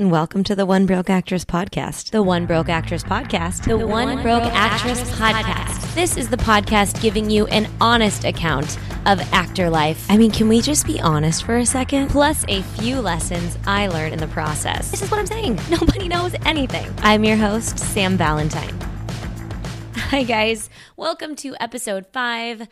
and welcome to the One Broke Actress podcast. The One Broke Actress podcast. The, One, Broke, Actress, podcast. This is the podcast giving you an honest account of actor life. I mean, can we just be honest for a second? Plus, a few lessons I learned in the process. This is what I'm saying. Nobody knows anything. I'm your host, Sam Valentine. Hi, guys. Welcome to episode five.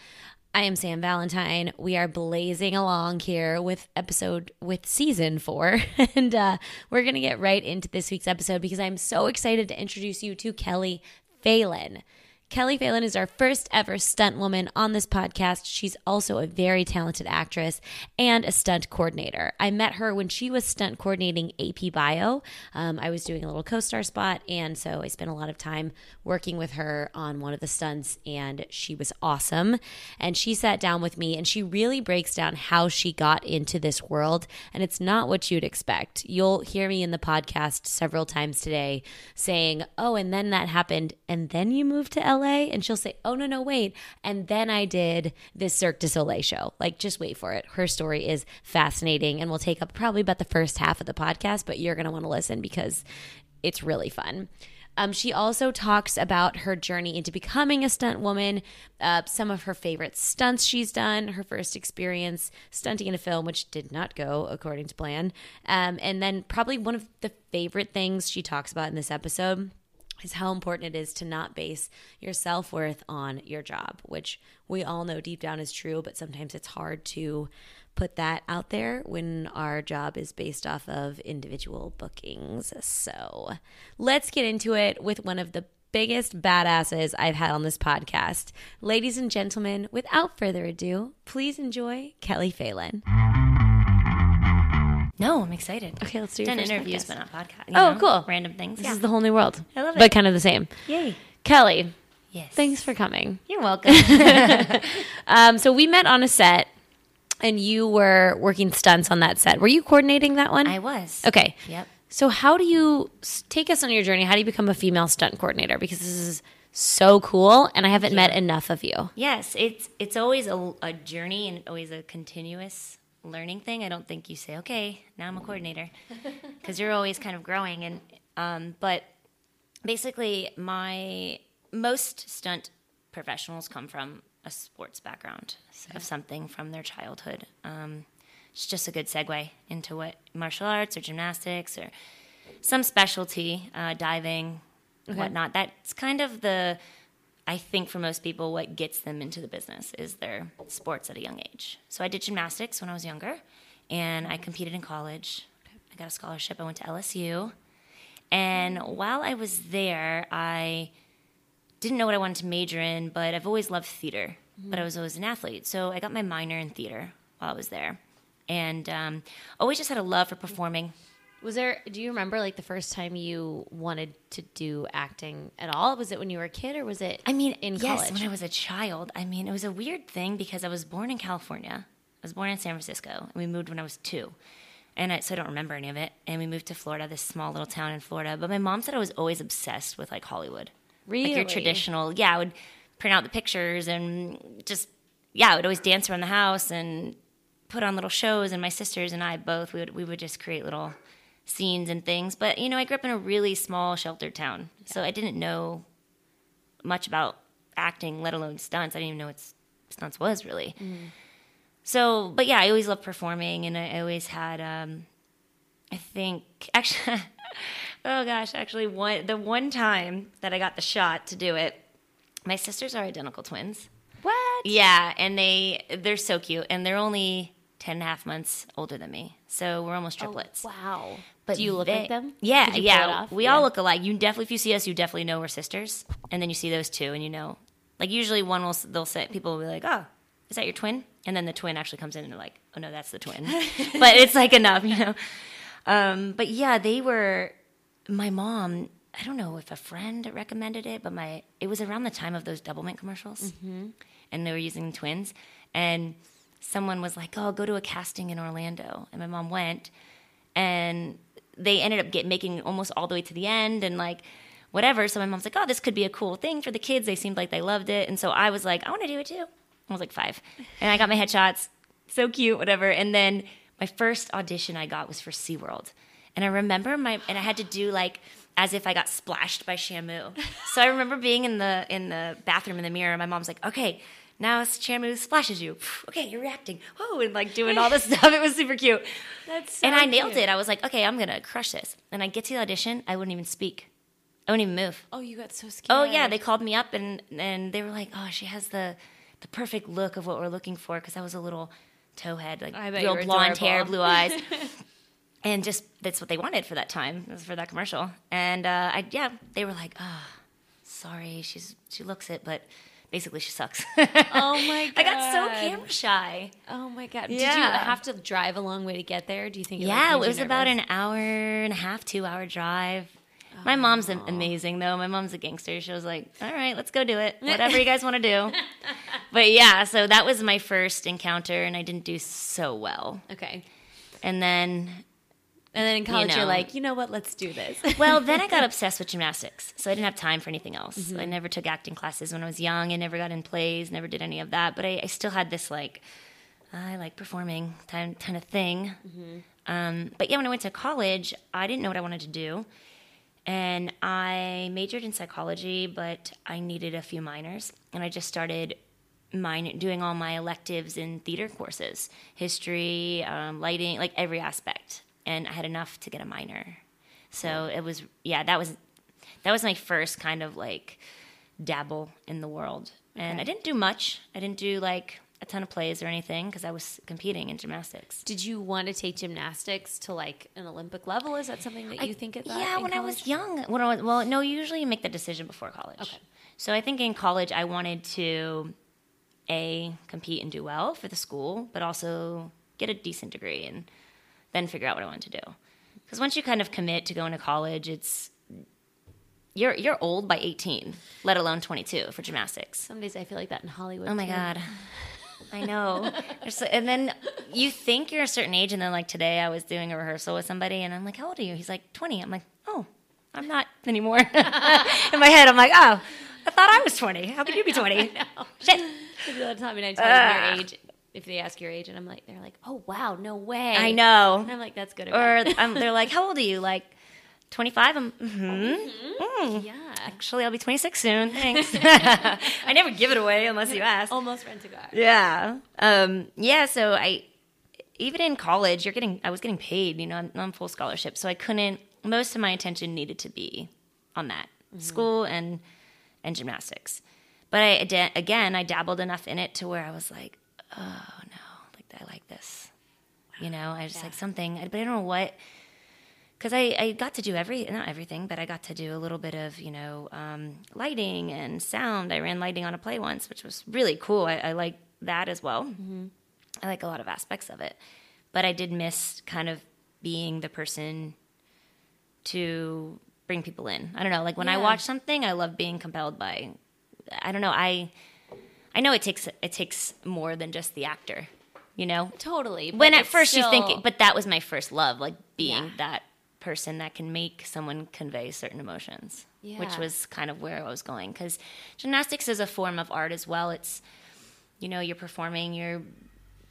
I am Sam Valentine. We are blazing along here with episode with season four, and uh, we're gonna get right into this week's episode because I'm so excited to introduce you to Kelly Phelan. Kelly Phelan is our first ever stunt woman on this podcast. She's also a very talented actress and a stunt coordinator. I met her when she was stunt coordinating AP Bio. Um, I was doing a little co star spot, and so I spent a lot of time working with her on one of the stunts, and she was awesome. And she sat down with me, and she really breaks down how she got into this world. And it's not what you'd expect. You'll hear me in the podcast several times today saying, Oh, and then that happened, and then you moved to LA And she'll say, Oh, no, no, wait. And then I did this Cirque du Soleil show. Like, just wait for it. Her story is fascinating and will take up probably about the first half of the podcast, but you're going to want to listen because it's really fun. Um, she also talks about her journey into becoming a stunt woman, uh, some of her favorite stunts she's done, her first experience stunting in a film, which did not go according to plan. Um, and then, probably one of the favorite things she talks about in this episode is how important it is to not base your self worth on your job, which we all know deep down is true, but sometimes it's hard to put that out there when our job is based off of individual bookings. So let's get into it with one of the biggest badasses I've had on this podcast. Ladies and gentlemen, without further ado, please enjoy Kelly Phelan. No, I'm excited. Okay, let's do Done interviews, podcast. but not podcast. Oh, cool. Random things. This yeah. is the whole new world. I love it. But kind of the same. Yay. Kelly, Yes. thanks for coming. You're welcome. Um, so we met on a set, and you were working stunts on that set. Were you coordinating that one? I was. Okay. Yep. So how do you take us on your journey? How do you become a female stunt coordinator? Because this is so cool, and I haven't met enough of you. Yes, it's it's always a, a journey and always a continuous learning thing. I don't think you say, okay, now I'm a coordinator, because you're always kind of growing. And um, but basically, my most stunt professionals come from a sports background of something from their childhood. Um, it's just a good segue into what martial arts or gymnastics or some specialty, uh, diving, whatnot. That's kind of the, I think for most people, what gets them into the business is their sports at a young age. So I did gymnastics when I was younger, and I competed in college. I got a scholarship. I went to LSU, and while I was there, I didn't know what I wanted to major in, but I've always loved theater. But I was always an athlete, so I got my minor in theater while I was there, and um, always just had a love for performing. Was there? Do you remember like the first time you wanted to do acting at all? Was it when you were a kid, or was it? I mean, in yes, college. when I was a child. I mean, it was a weird thing because I was born in California. I was born in San Francisco, and we moved when I was two. And I, so I don't remember any of it. And we moved to Florida, this small little town in Florida. But my mom said I was always obsessed with like Hollywood. Like Really? your traditional, yeah, I would print out the pictures and just, yeah, I would always dance around the house and put on little shows. And my sisters and I both, we would, we would just create little scenes and things. But, you know, I grew up in a really small, sheltered town. So I didn't know much about acting, let alone stunts. I didn't even know what stunts was really. So, but yeah, I always loved performing, and I always had. Um, I think actually, oh gosh, actually, one the one time that I got the shot to do it, my sisters are identical twins. what? Yeah, and they they're so cute, and they're only 10 and a half months older than me, so we're almost triplets. Wow. But do you look they- like them? Yeah, Could you pull it yeah. We Yeah. all look alike. You definitely, if you see us, you definitely know we're sisters. And then you see those two, and you know, like usually one will they'll say people will be like, "Oh, is that your twin?" And then the twin actually comes in and they're like, "Oh no, that's the twin." but it's like enough, you know. Um, but yeah, they were. My mom. I don't know if a friend recommended it, but my it was around the time of those Doublemint commercials, and they were using twins, and someone was like, "Oh, go to a casting in Orlando," and my mom went, and they ended up get making almost all the way to the end and like whatever. So my mom's like oh this could be a cool thing for the kids. They seemed like they loved it. And so i was like i want to do it too. I was like five. And i got my headshots. So cute whatever. And then my first audition i got was for seaworld. And I remember my and I had to do like as if I got splashed by Shamu. so I remember being in the in the bathroom in the mirror. And my mom's like, "Okay, now Shamu splashes you. Okay, you're reacting. Whoa, and like doing all this stuff. It was super cute. That's so and I nailed it. I was like, okay, I'm gonna crush this. And I get to the audition, I wouldn't even speak. I wouldn't even move. Oh, you got so scared. Oh yeah, they called me up and and they were like, oh, she has the the perfect look of what we're looking for because I was a little towhead, like real blonde hair, blue eyes. And just that's what they wanted for that time. It was for that commercial. And uh, I yeah, they were like, "Oh, sorry, she's she looks it, but basically she sucks." Oh my god. I got so camera shy. Oh my god. Did you have to drive a long way to get there? Do you think? It, Yeah, it was about an hour and a half, two hour drive. My mom's am- amazing though. My mom's a gangster. She was like, "All right, let's go do it. Whatever you guys want to do." But yeah, so that was my first encounter, and I didn't do so well. Okay. And then, And then in college, you know. are like, you know what? Let's do this. well, then I got obsessed with gymnastics, so I didn't have time for anything else. Mm-hmm. I never took acting classes when I was young. I never got in plays, never did any of that. But I, I still had this like, I like performing kind kind of thing. Mm-hmm. Um, but yeah, when I went to college, I didn't know what I wanted to do. And I majored in psychology, but I needed a few minors. And I just started mine, doing all my electives in theater courses history, um, lighting, like every aspect. And I had enough to get a minor. So it was, yeah, that was. That was my first kind of like dabble in the world. And I didn't do much. I didn't do like a ton of plays or anything because I was competing in gymnastics. Did you want to take gymnastics to like an Olympic level? Is that something that you think at that? Yeah, when I was young. When I was, well, no, you usually make the decision before college. Okay. So I think in college I wanted to a compete and do well for the school, but also get a decent degree and then figure out what I want to do. Because once you kind of commit to going to college, it's you're you're old by 18, let alone 22 for gymnastics. Some days I feel like that in Hollywood. Oh my too. god. I know. And then you think you're a certain age, and then like today, I was doing a rehearsal with somebody, and I'm like, "How old are you?" He's like, "20." I'm like, "Oh, I'm not anymore." In my head, I'm like, "Oh, I thought I was 20. How could you be 20?" Shit. People all the time, and I tell them your age if they ask your age, and I'm like, they're like, oh wow, no way. I know. And I'm like, that's good. Or um, they're like, "How old are you?" Like, 25. I'm. Mm-hmm. yeah, Actually, I'll be 26 soon. Thanks. I never give it away unless you ask. almost rent a car. Yeah. Um, yeah. So I, even in college, you're getting, I was getting paid, you know, on, on full scholarship. So I couldn't, most of my attention needed to be on that school and, and gymnastics. But I, again, I dabbled enough in it to where I was like, oh no, like I like this, you know, I just like something, but I don't know what, because I, I got to do every not everything, but I got to do a little bit of you know um, lighting and sound. I ran lighting on a play once, which was really cool. I, I like that as well. I like a lot of aspects of it, but I did miss kind of being the person to bring people in. I don't know, like when I watch something, I love being compelled by. I don't know. I I know it takes it takes more than just the actor, you know? Totally. when at first you think it, but that was my first love like being Yeah. that person that can make someone convey certain emotions which was kind of where i was going because gymnastics is a form of art as well. It's you know you're performing you're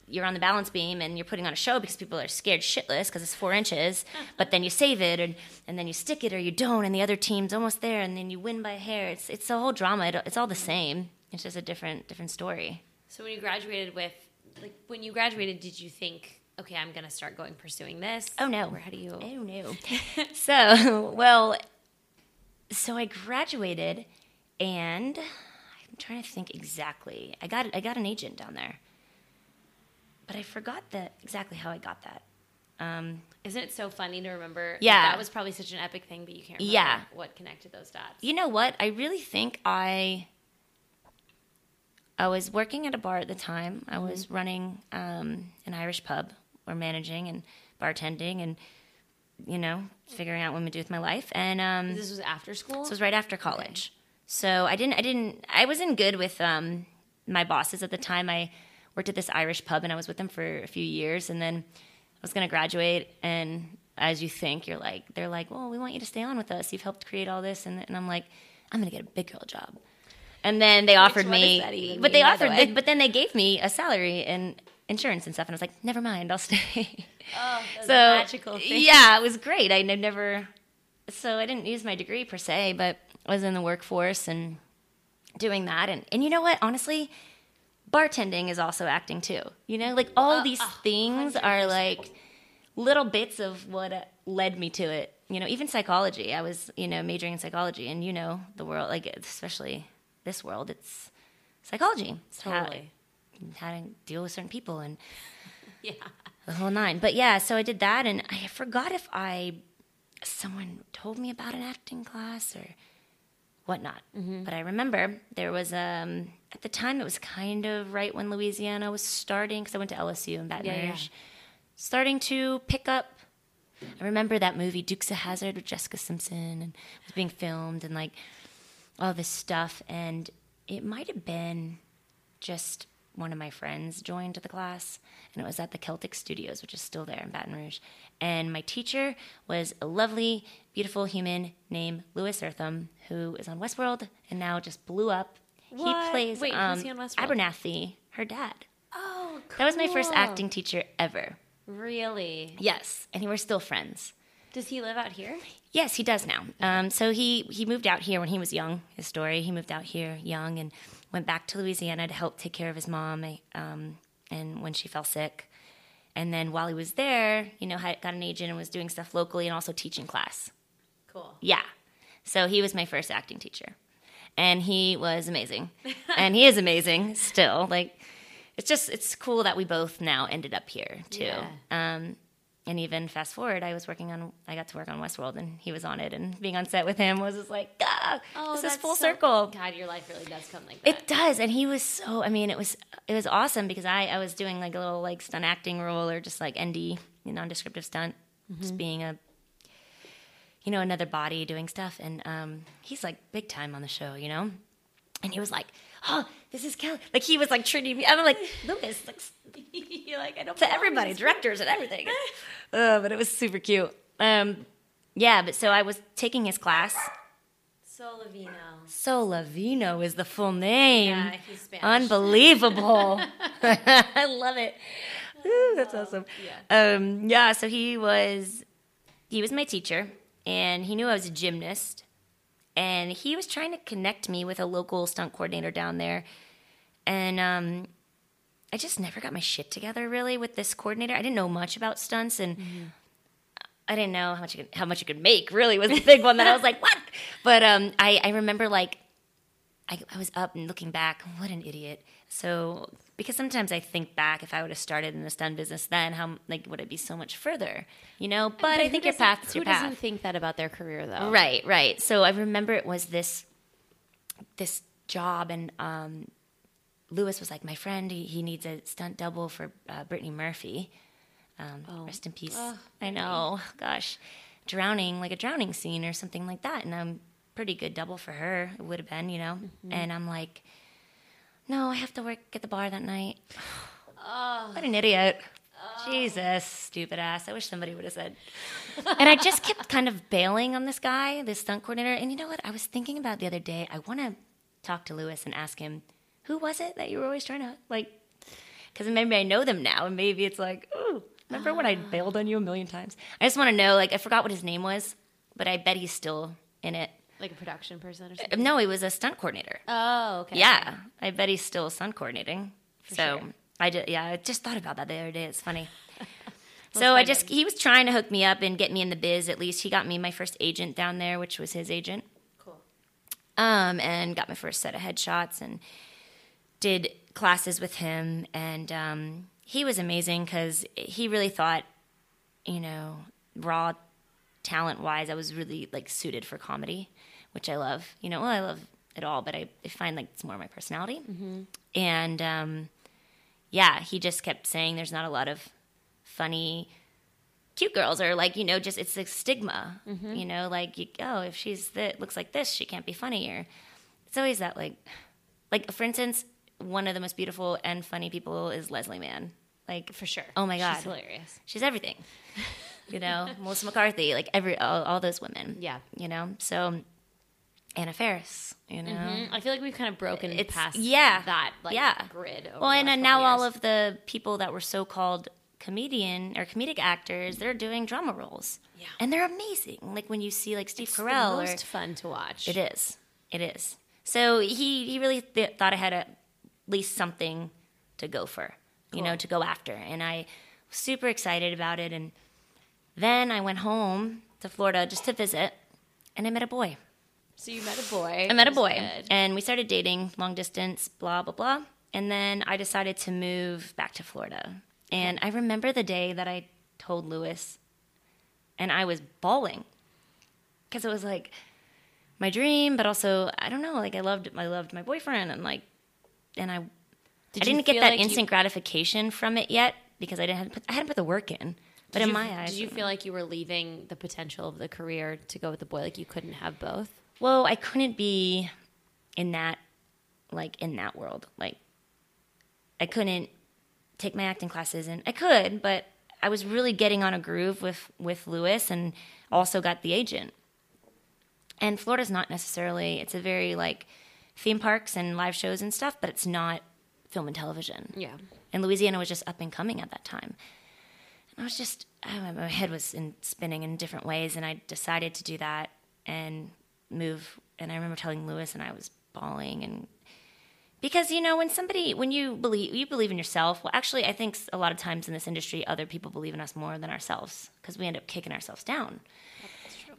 you're on the balance beam and you're putting on a show because people are scared shitless because it's four inches but then you save it and, and then you stick it or you don't and the other team's almost there and then you win by a hair. It's it's a whole drama. It, it's all the same it's just a different different story So when you graduated with, like, when you graduated, did you think, okay, I'm gonna start going pursuing this? Oh no. Or how do you? Oh no. so well, so I graduated, and I'm trying to think exactly. I got I got an agent down there, but I forgot that exactly how I got that. Um, Isn't it so funny to remember? like, Yeah. that was probably such an epic thing, but you can't. Remember Yeah. what connected those dots? you know what? I really think I. I was working at a bar at the time. I was running um, an Irish pub, or managing and bartending, and you know, figuring out what I'm gonna do with my life. And um, This was after school. This was right after college. So I didn't, I didn't, I wasn't good with um, my bosses at the time. I worked at this Irish pub and I was with them for a few years. And then I was going to graduate. And as you think, you're like, they're like, well, we want you to stay on with us. You've helped create all this. And, and I'm like, I'm going to get a big girl job. And then they offered me, does that even but they mean, by the offered, but then they gave me a salary and insurance and stuff. And I was like, never mind, I'll stay. Oh, so magical thing. yeah, it was great. I never, so I didn't use my degree per se, but I was in the workforce and doing that. And and you know what? Honestly, bartending is also acting too. You know, like all Uh, these a things hundred are like little bits of what uh, led me to it. You know, even psychology. I was you know majoring in psychology, and you know the world, like especially this world, it's psychology. It's how- Totally. how to deal with certain people and Yeah. the whole nine. But yeah, so I did that, and I forgot if I someone told me about an acting class or whatnot. Mm-hmm. But I remember there was um at the time it was kind of right when Louisiana was starting because I went to LSU in Baton Yeah, yeah. Rouge, starting to pick up. I remember that movie Dukes of Hazzard with Jessica Simpson and it was being filmed and like all this stuff, and it might have been just one of my friends joined the class, and it was at the Celtic Studios, which is still there in Baton Rouge. And my teacher was a lovely, beautiful human named Louis Herthum, who is on Westworld and now just blew up. What? He plays Wait, um, he? Abernathy, her dad. Oh, cool. That was my first acting teacher ever. Really? Yes, and we're still friends. Does he live out here? Yes, he does now. Um, so he he moved out here when he was young. His story: he moved out here young and went back to Louisiana to help take care of his mom. eh, Um, and when she fell sick, and then while he was there, you know, had, got an agent and was doing stuff locally and also teaching class. Cool. Yeah. So he was my first acting teacher. And he was amazing. and he is amazing still. Like it's just it's cool that we both now ended up here too. Yeah. Um and even fast forward, I was working on I got to work on Westworld and he was on it and being on set with him was just like, ah, this is full so- circle. God, your life really does come like that. It does, and he was so. I mean, it was it was awesome because I I was doing like a little like stunt acting role or just like ND, non-descriptive stunt, just being a you know another body doing stuff, and um, he's like big time on the show, you know, and he was like, oh, this is Kelly, like he was like treating me. I'm like Lucas, like like, I don't to everybody, directors and everything, uh, but it was super cute. Um, yeah, but so I was taking his class. Solavino. Solavino is the full name. Yeah, he's Spanish. Unbelievable. I love it. Ooh, that's awesome. Yeah. Um, yeah, so he was he was my teacher and he knew I was a gymnast and he was trying to connect me with a local stunt coordinator down there. And um, I just never got my shit together really with this coordinator. I didn't know much about stunts and I didn't know how much you could, how much you could make. Really was the big one that I was like, what? But um, I, I remember like I, I was up and looking back, what an idiot. So because sometimes I think back, if I would have started in the stunt business then, how like would it be so much further? You know. But, I who think your doesn't- path is Who your path. doesn't think that about their career though? Right, right. So I remember it was this this job, and um, Louis was like, "My friend, he, he needs a stunt double for uh, Brittany Murphy. Um, Rest in peace. I know, gosh, drowning like a drowning scene or something like that, and I'm pretty good double for her. It would have been, you know. And I'm like, no, I have to work at the bar that night. What an idiot. Jesus, stupid ass. I wish somebody would have said. and I just kept kind of bailing on this guy, this stunt coordinator. And you know what? I was thinking about the other day. I want to talk to Louis and ask him, who was it that you were always trying to, like, because maybe I know them now. And maybe it's like, ooh, remember when I ah. bailed on you a million times? I just want to know, like, I forgot what his name was, but I bet he's still in it. Like a production person or something. No, he was a stunt coordinator. Oh, okay. Yeah, I bet he's still stunt coordinating. so sure. I just yeah, I just thought about that the other day. It's funny. so I just he was trying to hook me up and get me in the biz. At least he got me my first agent down there, which was his agent. Cool. Um, and got my first set of headshots and did classes with him. And um, he was amazing because he really thought, you know, raw talent wise, I was really like suited for comedy, which I love. You know, well, I love it all, but I, I find like it's more my personality. And um, yeah, he just kept saying there's not a lot of funny cute girls or like you know just it's a stigma you know like you, oh if she's that looks like this she can't be funny or it's always that like like for instance one of the most beautiful and funny people is leslie mann like For sure. oh my god She's hilarious. she's everything you know melissa mccarthy like every all, all those women Yeah. you know so Anna Faris. You know, Mm, I feel like we've kind of broken It's- past yeah, that like yeah. grid. Over well, and last then couple now all of the people that were so-called comedian or comedic actors, they're doing drama roles. Yeah. and they're amazing. Like when you see like Steve it's the Carell or most fun to watch. It is. It is. So he he really th- thought I had at least something to go for, you know, to go after, and I was super excited about it. And then I went home to Florida just to visit, and I met a boy. So you met a boy. I met a boy, good. and we started dating, long distance, blah blah blah. And then I decided to move back to Florida. And I remember the day that I told Louis, and I was bawling because it was like my dream, but also I don't know, like I loved I loved my boyfriend, and like, and I Did I you didn't get that like you- instant gratification from it yet because I didn't put, I hadn't put the work in. But Did in you- my eyes, did you feel like you were leaving the potential of the career to go with the boy? Like you couldn't have both. Well, I couldn't be in that like in that world. Like I couldn't take my acting classes and I could, but I was really getting on a groove with with Louis and also got the agent. And Florida's not necessarily it's a very like theme parks and live shows and stuff, but it's not film and television. Yeah. And Louisiana was just up and coming at that time. And I was just, oh, I know, my head was in, spinning in different ways, and I decided to do that and move. And I remember telling Louis, and I was bawling, and because you know when somebody when you believe you believe in yourself. Well, actually, I think a lot of times in this industry, other people believe in us more than ourselves because we end up kicking ourselves down.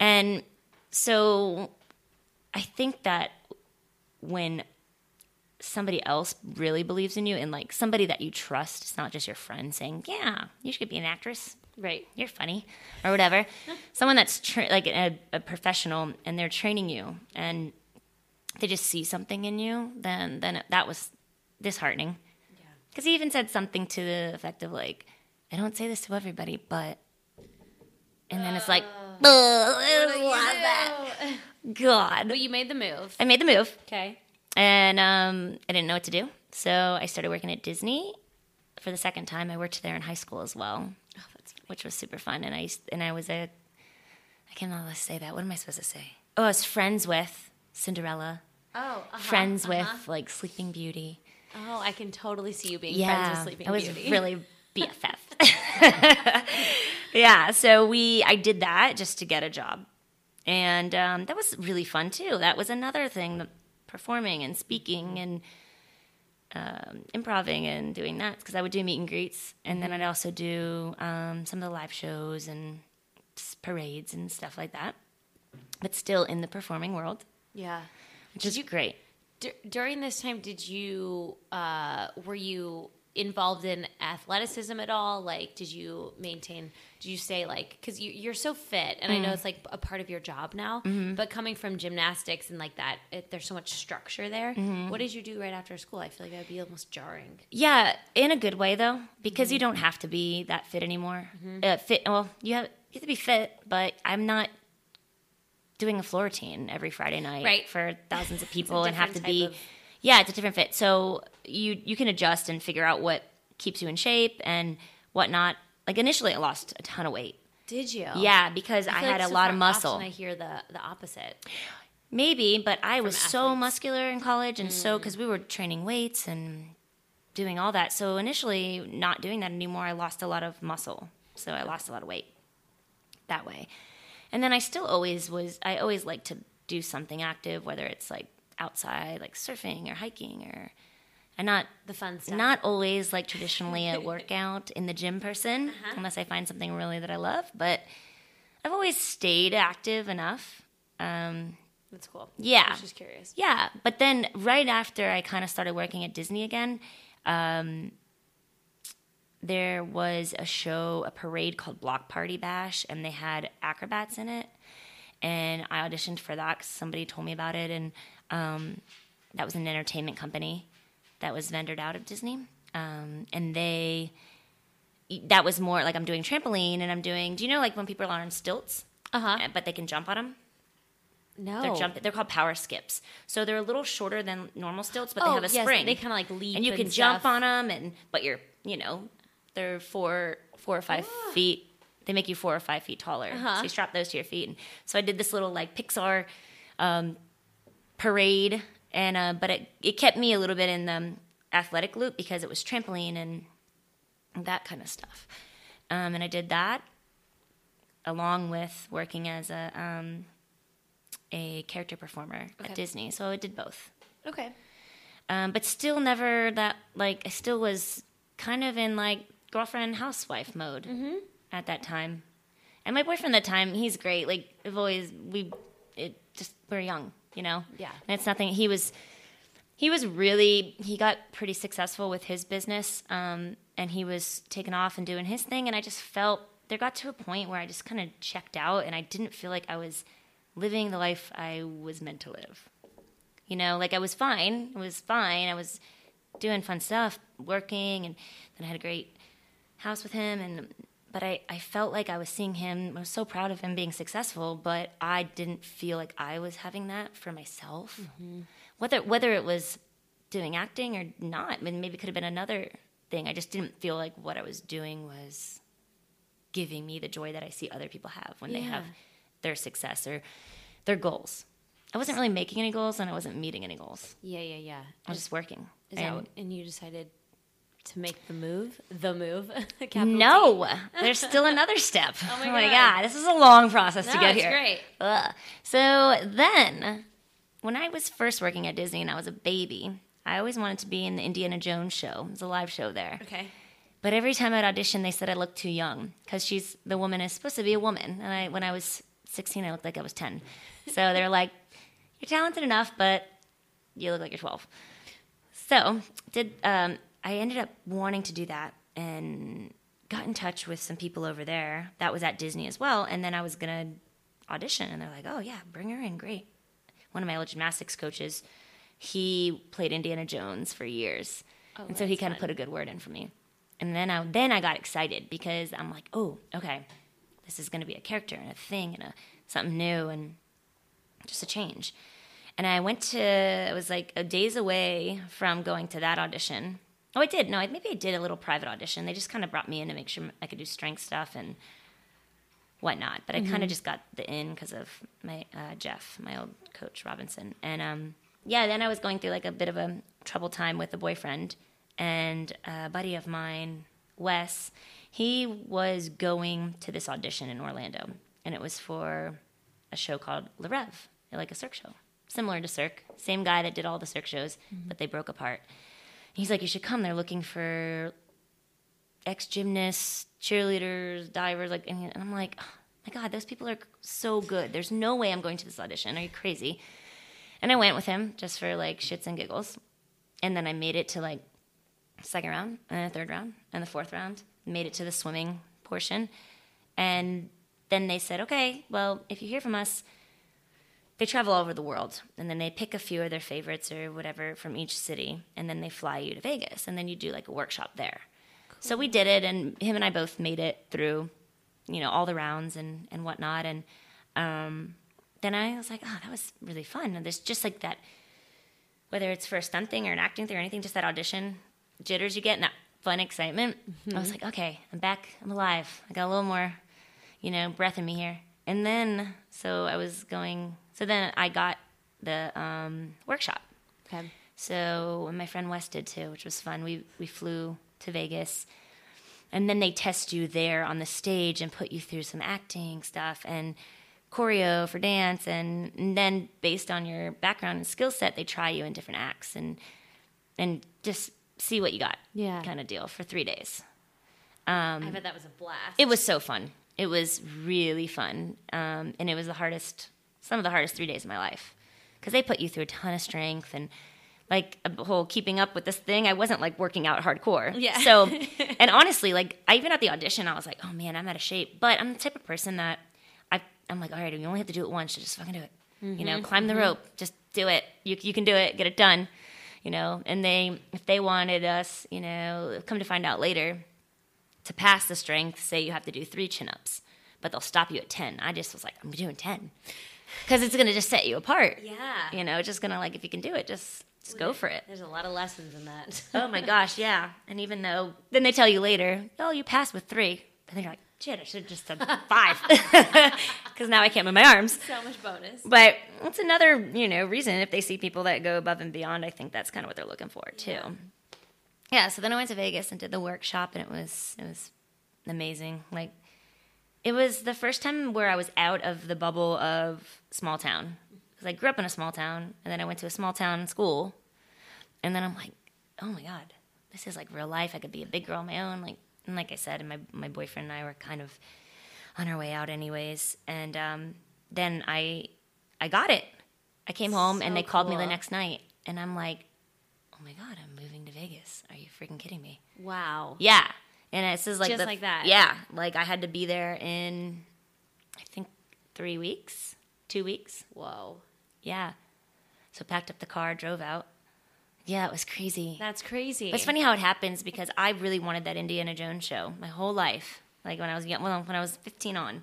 And so, I think that when somebody else really believes in you and like somebody that you trust it's not just your friend saying yeah you should be an actress Right. you're funny or whatever someone that's tra- like a, a professional and they're training you and they just see something in you then then it, that was disheartening because he even said something to the effect of like i don't say this to everybody but and then it's like "Ugh, I don't want that." god But you made the move. i made the move Okay. and um, I didn't know what to do. So I started working at Disney for the second time. I worked there in high school as well, which was super fun. And I used, and I was a I cannot say that. What am I supposed to say? Oh, I was friends with Cinderella, Oh, friends with like Sleeping Beauty. Oh, I can totally see you being Yeah, friends with Sleeping Beauty. I was Beauty. really BFF. yeah, so we I did that just to get a job, and um, that was really fun too. That was another thing, the performing and speaking and um, improving and doing that because I would do meet and greets, and then I'd also do um, some of the live shows and parades and stuff like that. But still in the performing world, yeah. which is great. D- during this time, did you uh, were you involved in athleticism at all? Like, did you maintain? Did you stay like because you, you're so fit, and I know mm. it's like a part of your job now. Mm-hmm. But coming from gymnastics and like that, it, there's so much structure there. Mm-hmm. What did you do right after school? I feel like that would be almost jarring. Yeah, in a good way though, because you mm-hmm. don't have to be that fit anymore. Uh, fit. Well, you have you have to be fit, but I'm not doing a floor routine every Friday night Right. for thousands of people and have to be. of- Yeah, it's a different fit. So you you can adjust and figure out what keeps you in shape and whatnot. Like initially, I lost a ton of weight. Did you? Yeah, because I, feel had like a so lot of muscle. I hear the the opposite. Maybe, but I was so muscular in college, and so mm. because we were training weights and doing all that. So initially, not doing that anymore, I lost a lot of muscle. So I lost a lot of weight that way. And then I still always was. I always like to do something active, whether it's like outside, like surfing or hiking, or I'm not The fun stuff. not always like traditionally a workout in the gym person, Uh-huh. unless I find something really that I love. But I've always stayed active enough. Um, That's cool. Yeah. I was just curious. yeah, but then right after I kind of started working at Disney again, um, there was a show, a parade called Block Party Bash, and they had acrobats in it. And I auditioned for that because somebody told me about it, and um, that was an entertainment company that was vendored out of Disney. Um, and they, that was more like I'm doing trampoline, and I'm doing. Do you know like when people are on stilts, Uh huh. but they can jump on them? No. They're jumping. They're called power skips. So they're a little shorter than normal stilts, but they Oh, have a yes, spring. they kinda, like, leap and you and can jump stuff. on them. And but you're, you know, they're four, four or five feet. They make you four or five feet taller. Uh-huh. So you strap those to your feet. And so I did this little like Pixar um, parade, and uh, but it it kept me a little bit in the athletic loop because it was trampoline and that kind of stuff. Um, and I did that along with working as a um, a character performer Okay. at Disney. So I did both. Okay. Um, but still never that like I still was kind of in like girlfriend housewife mode Mm-hmm. at that time. And my boyfriend at the time, he's great. Like I've always we it just we're young, you know. Yeah. And it's nothing. He was he was really he got pretty successful with his business, um, and he was taking off and doing his thing. And I just felt there got to a point where I just kind of checked out, and I didn't feel like I was living the life I was meant to live. You know, like I was fine. It was fine. I was doing fun stuff, working, and then I had a great house with him. And but I, I felt like I was seeing him. I was so proud of him being successful, but I didn't feel like I was having that for myself. Mm-hmm. Whether whether it was doing acting or not, I mean, maybe it could have been another thing. I just didn't feel like what I was doing was giving me the joy that I see other people have when they have their success or their goals. I wasn't really making any goals and I wasn't meeting any goals. Yeah, yeah, yeah. I was just working. Is that And- what, and you decided to make the move? The move? No, there's still another step. Oh my my, God. god. this is a long process to get it's here. great. Ugh. So then, when I was first working at Disney and I was a baby, I always wanted to be in the Indiana Jones show. It was a live show there. Okay. But every time I'd audition, they said I looked too young because she's the woman is supposed to be a woman, and I when I was 16, I looked like I was 10. So they're like, "You're talented enough, but you look like you're 12." So did um, I ended up wanting to do that and got in touch with some people over there that was at Disney as well, and then I was gonna audition, and they're like, "Oh yeah, bring her in, great." One of my old gymnastics coaches, he played Indiana Jones for years, oh, and so he kind of put a good word in for me. And then I then I got excited because I'm like, oh, okay, this is going to be a character and a thing and a something new and just a change. And I went to it was like a days away from going to that audition. Oh, I did. No, I, maybe I did a little private audition. They just kind of brought me in to make sure I could do strength stuff and whatnot. But I kind of just got the in because of my uh, Jeff, my old coach Robinson. And um, yeah, then I was going through like a bit of a trouble time with a boyfriend and a buddy of mine, Wes. He was going to this audition in Orlando, and it was for a show called Le Rêve, like a Cirque show, similar to Cirque. Same guy that did all the Cirque shows, but they broke apart. He's like, you should come. They're looking for ex gymnasts, cheerleaders, divers, like, and I'm like, oh, my God, those people are so good. There's no way I'm going to this audition. Are you crazy? And I went with him just for like shits and giggles, and then I made it to like second round and the third round and the fourth round. Made it to the swimming portion, and then they said, okay, well, if you hear from us, they travel all over the world and then they pick a few of their favorites or whatever from each city and then they fly you to Vegas and then you do like a workshop there. So we did it and him and I both made it through, you know, all the rounds and, and whatnot. And um, then I was like, oh, that was really fun. And there's just like that, whether it's for a stunt thing or an acting thing or anything, just that audition jitters you get and that fun excitement. I was like, okay, I'm back. I'm alive. I got a little more, you know, breath in me here. And then, so I was going, so then I got the um, workshop. Okay. So and my friend Wes did too, which was fun. We we flew to Vegas, and then they test you there on the stage and put you through some acting stuff and choreo for dance, and, and then based on your background and skill set, they try you in different acts and and just see what you got. Yeah. kind of deal for three days. I bet that was a blast. It was so fun. It was really fun, um, and it was the hardest, some of the hardest three days of my life, because they put you through a ton of strength and like a whole keeping up with this thing. I wasn't like working out hardcore. Yeah. So, and honestly, like I even at the audition, I was like, oh man, I'm out of shape. But I'm the type of person that I, I'm like, all right, you only have to do it once, so just fucking do it. You know, mm-hmm. climb the mm-hmm. rope, just do it. You you can do it. Get it done. You know, and they if they wanted us, you know, come to find out later to pass the strength, say you have to do three chin ups, but they'll stop you at 10. I just was like, I'm doing 10. Because it's going to just set you apart. Yeah. You know, just going to, like, if you can do it, just, just go for it. There's a lot of lessons in that. oh my gosh, yeah. And even though, then they tell you later, oh, you passed with three. And then you're like, Shit, I should have just said five because now I can't move my arms. So much bonus. But it's another, you know, reason if they see people that go above and beyond, I think that's kind of what they're looking for too. Yeah. yeah. So then I went to Vegas and did the workshop, and it was it was amazing. Like it was the first time where I was out of the bubble of small town because I grew up in a small town, and then I went to a small town school, and then I'm like, oh my god, this is like real life. I could be a big girl on my own. Like and like I said, my my boyfriend and I were kind of on our way out anyways. And um, then I I got it. I came home so and they cool. called me the next night, and I'm like, oh my god, I'm moving to Vegas. Are you freaking kidding me? Wow. Yeah. And it's just like just the, like that. Yeah, like I had to be there in, I think three weeks, two weeks. Whoa. Yeah. So packed up the car, drove out. Yeah, it was crazy. That's crazy. But it's funny how it happens because I really wanted that Indiana Jones show my whole life. Like when I was young, well, when I was 15 on.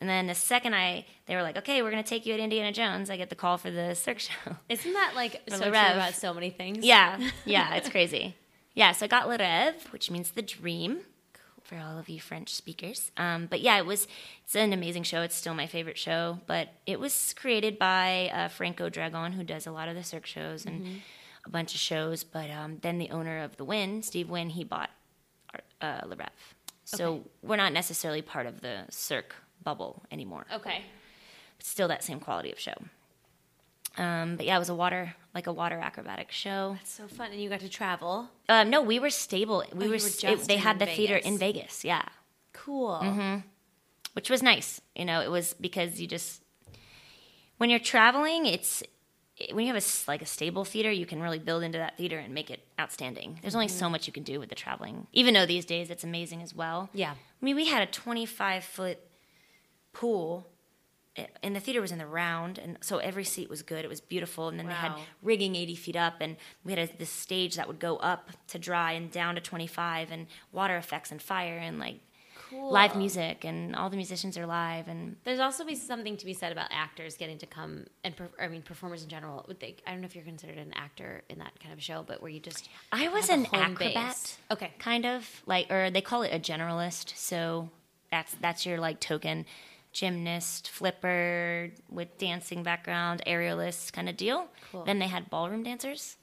And then the second I, they were like, okay, we're going to take you at Indiana Jones, I get the call for the Cirque show. Isn't that like so true about so many things? Yeah, yeah, it's crazy. Yeah, so I got Le Rêve, which means the dream for all of you French speakers. Um, but yeah, it was, it's an amazing show. It's still my favorite show. But it was created by uh, Franco Dragone, who does a lot of the Cirque shows. And mm-hmm a bunch of shows. But um, then the owner of the Wynn, Steve Wynn, he bought uh, Le. So okay. we're not necessarily part of the Cirque bubble anymore. Okay. But still that same quality of show. Um, but yeah, it was a water like a water acrobatic show. That's so fun, and you got to travel. Um, no, we were stable. We oh, were. it, they had the Vegas. theater in Vegas. Yeah. Cool. Mm-hmm. Which was nice. You know, it was because you just when you're traveling, it's when you have a like a stable theater, you can really build into that theater and make it outstanding. There's only mm-hmm. so much you can do with the traveling. Even though these days it's amazing as well. Yeah. I mean, we had a 25 foot pool, and the theater was in the round, and so every seat was good. It was beautiful, and then wow. they had rigging 80 feet up, and we had a, this stage that would go up to dry and down to 25, and water effects and fire, and like cool. live music, and all the musicians are live. And there's also be something to be said about actors getting to come and I mean performers in general. They, I don't know if you're considered an actor in that kind of show, but where you just I was an acrobat, base. okay, kind of like, or they call it a generalist. So that's that's your like token gymnast, flipper with dancing background, aerialist kind of deal. Cool. Then they had ballroom dancers,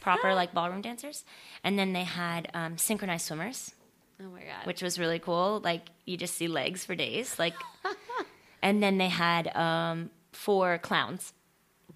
proper like ballroom dancers, and then they had um, synchronized swimmers. Oh my god. Which was really cool. Like you just see legs for days. Like and then they had um four clowns.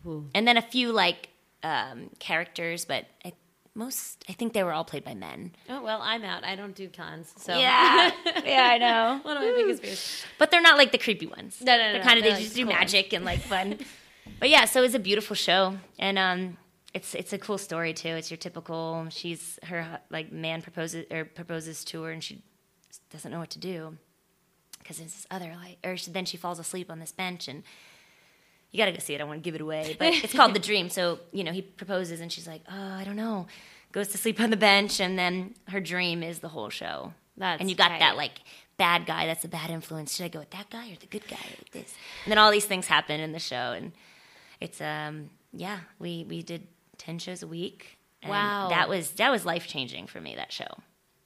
Ooh. And then a few like um characters, but I, most I think they were all played by men. Oh well, I'm out. I don't do cons. So Yeah. yeah, I know. One of my biggest fears. But they're not like the creepy ones. No, no, no. They're kind of they just do magic ones. and like fun. but yeah, so it was a beautiful show. And um it's it's a cool story too. It's your typical. She's her like man proposes or proposes to her, and she doesn't know what to do because it's this other like, or she, then she falls asleep on this bench, and you got to go see it. I don't want to give it away, but it's called the dream. So you know he proposes, and she's like, oh, I don't know. Goes to sleep on the bench, and then her dream is the whole show. That's and you got that like bad guy. That's a bad influence. Should I go with that guy or the good guy? This, and then all these things happen in the show, and it's um yeah we we did 10 shows a week. wow. That was that was life-changing for me that show.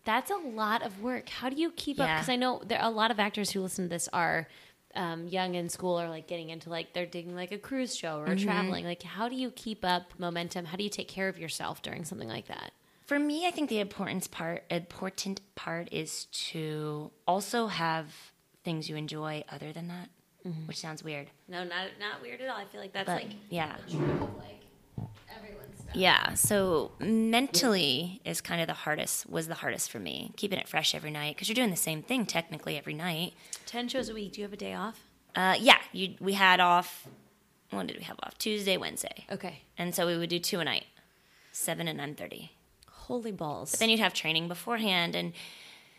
That's a lot of work. How do you keep yeah. up cuz I know there are a lot of actors who listen to this are um, young in school or like getting into like they're doing like a cruise show or mm-hmm. traveling. Like how do you keep up momentum? How do you take care of yourself during something like that? For me, I think the important part important part is to also have things you enjoy other than that, mm-hmm. which sounds weird. No, not not weird at all. I feel like that's but, like yeah. like yeah. So mentally is kind of the hardest, was the hardest for me, keeping it fresh every night because you're doing the same thing technically every night. 10 shows a week. Do you have a day off? Uh, yeah. You, we had off, when did we have off? Tuesday, Wednesday. Okay. And so we would do two a night, 7 and 9.30. Holy balls. But then you'd have training beforehand and,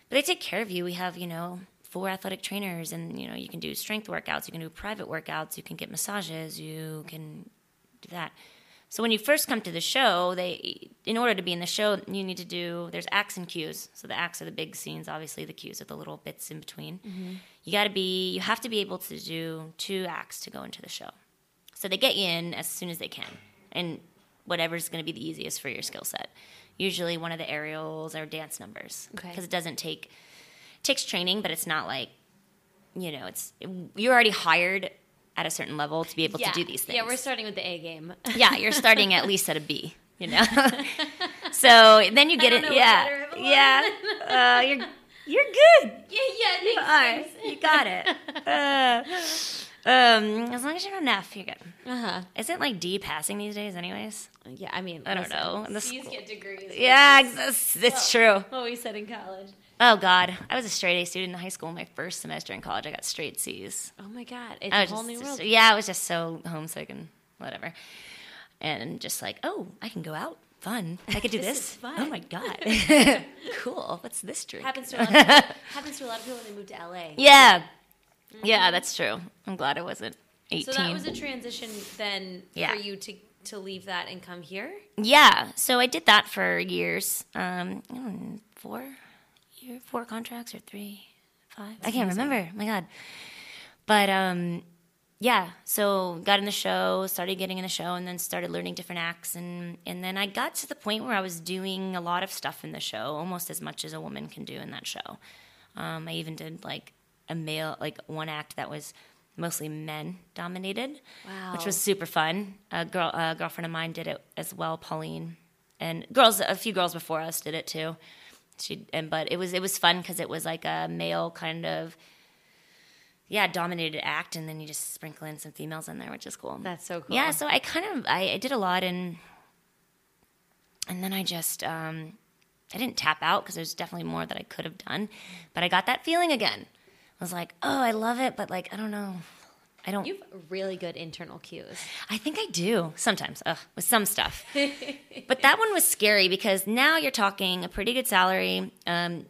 but they take care of you. We have, you know, four athletic trainers and, you know, you can do strength workouts, you can do private workouts, you can get massages, you can do that. So when you first come to the show, they in order to be in the show, you need to do there's acts and cues. So the acts are the big scenes, obviously the cues are the little bits in between. Mm-hmm. You got to be you have to be able to do two acts to go into the show. So they get you in as soon as they can. And whatever's going to be the easiest for your skill set. Usually one of the aerials or dance numbers because okay. it doesn't take takes training, but it's not like, you know, it's you're already hired at a certain level to be able to do these things. Yeah, we're starting with the A game. yeah, you're starting at least at a B. You know, so then you get it. Yeah, what letter I'm yeah. Uh, you're you're good. yeah, yeah, You are. You got it. Uh, um, as long as you know enough, you're good. Uh huh. Isn't like D passing these days, anyways? Yeah, I mean, I don't listen, know. The C's school- get degrees. Yeah, it's, it's true. What we said in college. Oh God, I was a straight A student in high school. My first semester in college, I got straight C's. Oh my God, it's a whole just, new just- world. yeah, I was just so homesick and whatever, and just like, oh, I can go out, fun. I could do This this. Oh my God, cool. What's this drink? Happens to a lot of people, happens to a lot of people when they move to LA. Yeah, yeah, that's true. I'm glad I wasn't 18. So that was a transition then Yeah. for you to to leave that and come here. Yeah, so I did that for years. Um, I don't know, four, year, four contracts or three, five. I can't remember. My God. But um, yeah, so got in the show, started getting in the show, and then started learning different acts, and and then I got to the point where I was doing a lot of stuff in the show, almost as much as a woman can do in that show. Um, I even did like a male, like one act that was mostly men dominated, Wow. which was super fun. A girl, a girlfriend of mine did it as well, Pauline, and girls, a few girls before us did it too. She and but it was it was fun because it was like a male kind of yeah dominated act, and then you just sprinkle in some females in there, which is cool. That's so cool. Yeah, so I kind of I, I did a lot and and then I just um I didn't tap out because there's definitely more that I could have done, but I got that feeling again. I was like, oh, I love it, but like I don't know, I don't. You've really good internal cues. I think I do sometimes ugh, with some stuff, but that one was scary because now you're talking a pretty good salary. Um,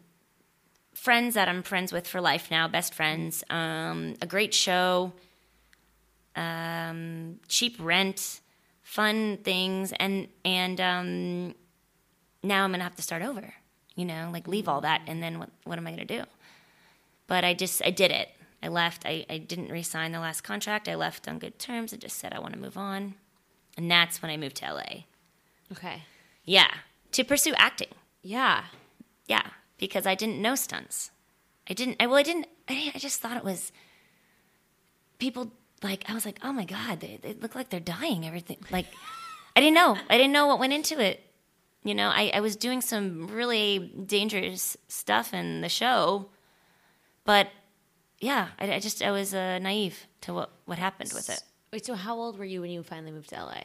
friends that I'm friends with for life now, best friends, um, a great show, um, cheap rent, fun things, and and um, now I'm gonna have to start over. You know, like leave all that, and then what? What am I gonna do? But I just I did it. I left. I, I didn't re-sign the last contract. I left on good terms. I just said I want to move on, and that's when I moved to LA. Okay. Yeah, to pursue acting. Yeah. Yeah, because I didn't know stunts. I didn't. I well, I didn't. I, I just thought it was people. Like I was like, oh my god, they, they look like they're dying. Everything. Like I didn't know. I didn't know what went into it. You know, I, I was doing some really dangerous stuff in the show, but yeah, I, I just I was uh, naive to what what happened with it. Wait, so how old were you when you finally moved to LA?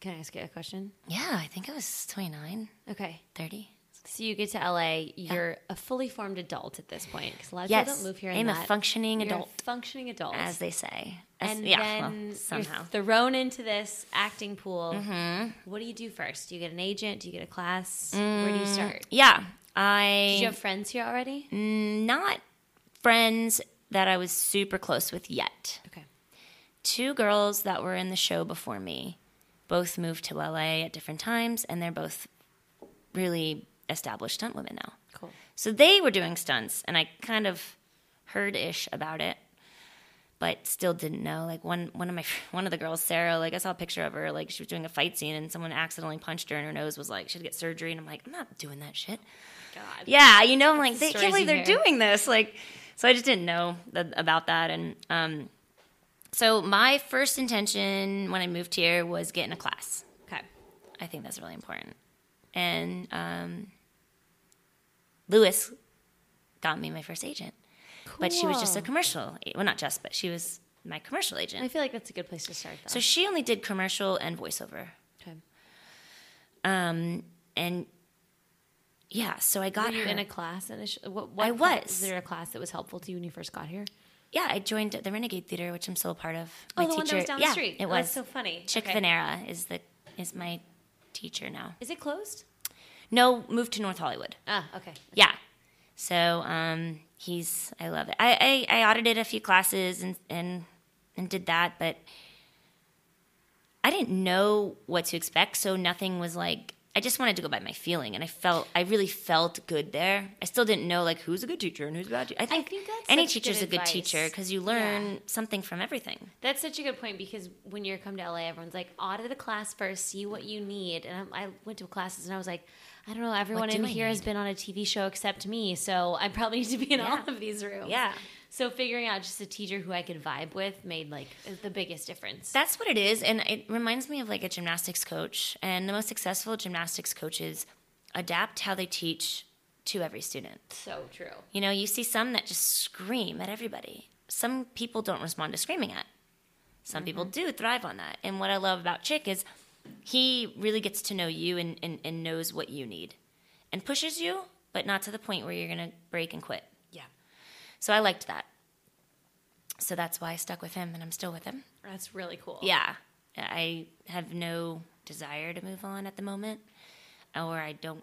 Can I ask you a question? Yeah, I think I was 29, Okay. 30. So you get to LA, you're a fully formed adult at this point because a lot of Yes, people don't move here. I'm a functioning You're a adult. funcking adult, As they say, As- and yeah, then well, somehow. you're thrown into this acting pool. Mm-hmm. What do you do first? Do you get an agent? Do you get a class? Where do you start? Yeah, I Did you have friends here already? not friends that I was super close with yet. Okay. Two girls that were in the show before me both moved to LA at different times, and they're both really established stunt women now. Cool. So they were doing stunts, and I kind of heard ish about it, but still didn't know. Like one one of my one of the girls, Sarah, like I saw a picture of her, like she was doing a fight scene, and someone accidentally punched her, and her nose was like she'd get surgery, and I'm like, I'm not doing that shit. God. Yeah, you know, I'm like, they can't believe they're doing this. Like, so I just didn't know th- about that. And um, so my first intention when I moved here was get in a class. Okay. I think that's really important. And um, Louis got me my first agent, but she was just a commercial. Well, not just, but she was my commercial agent. I feel like that's a good place to start, though. So she only did commercial and voiceover. okay. Um, and yeah, so I got Were you her. in a class initially? What, what I cla- was. Was there a class that was helpful to you when you first got here? Yeah, I joined the Renegade Theater, which I'm still a part of. Oh, My teacher, one that was down the street. It Oh, was that's so funny. Chick Okay. Vennera is the is my teacher now. Is it closed? No, moved to North Hollywood. Ah, okay. Yeah, so um, he's I love it. I, I I audited a few classes and and and did that, but I didn't know what to expect, so nothing was like. I just wanted to go by my feeling, and I felt I really felt good there. I still didn't know like who's a good teacher and who's a bad teacher. I think, think that's any teacher's good a good teacher because you learn something from everything. That's such a good point because when you come to LA, everyone's like, audit the class first, see what you need. And I, I went to classes and I was like, I don't know. Everyone in I here has been on a TV show except me, so I probably need to be in Yeah. all of these rooms. Yeah. So figuring out just a teacher who I could vibe with made like the biggest difference. That's what it is, and it reminds me of like a gymnastics coach. And the most successful gymnastics coaches adapt how they teach to every student. so true. You know, you see some that just scream at everybody. Some people don't respond to screaming at. Some people mm-hmm. do thrive on that. And what I love about Chick is he really gets to know you and, and, and knows what you need and pushes you, but not to the point where you're going to break and quit. So I liked that. So that's why I stuck with him and I'm still with him. That's really cool. Yeah. I have no desire to move on at the moment, or I don't.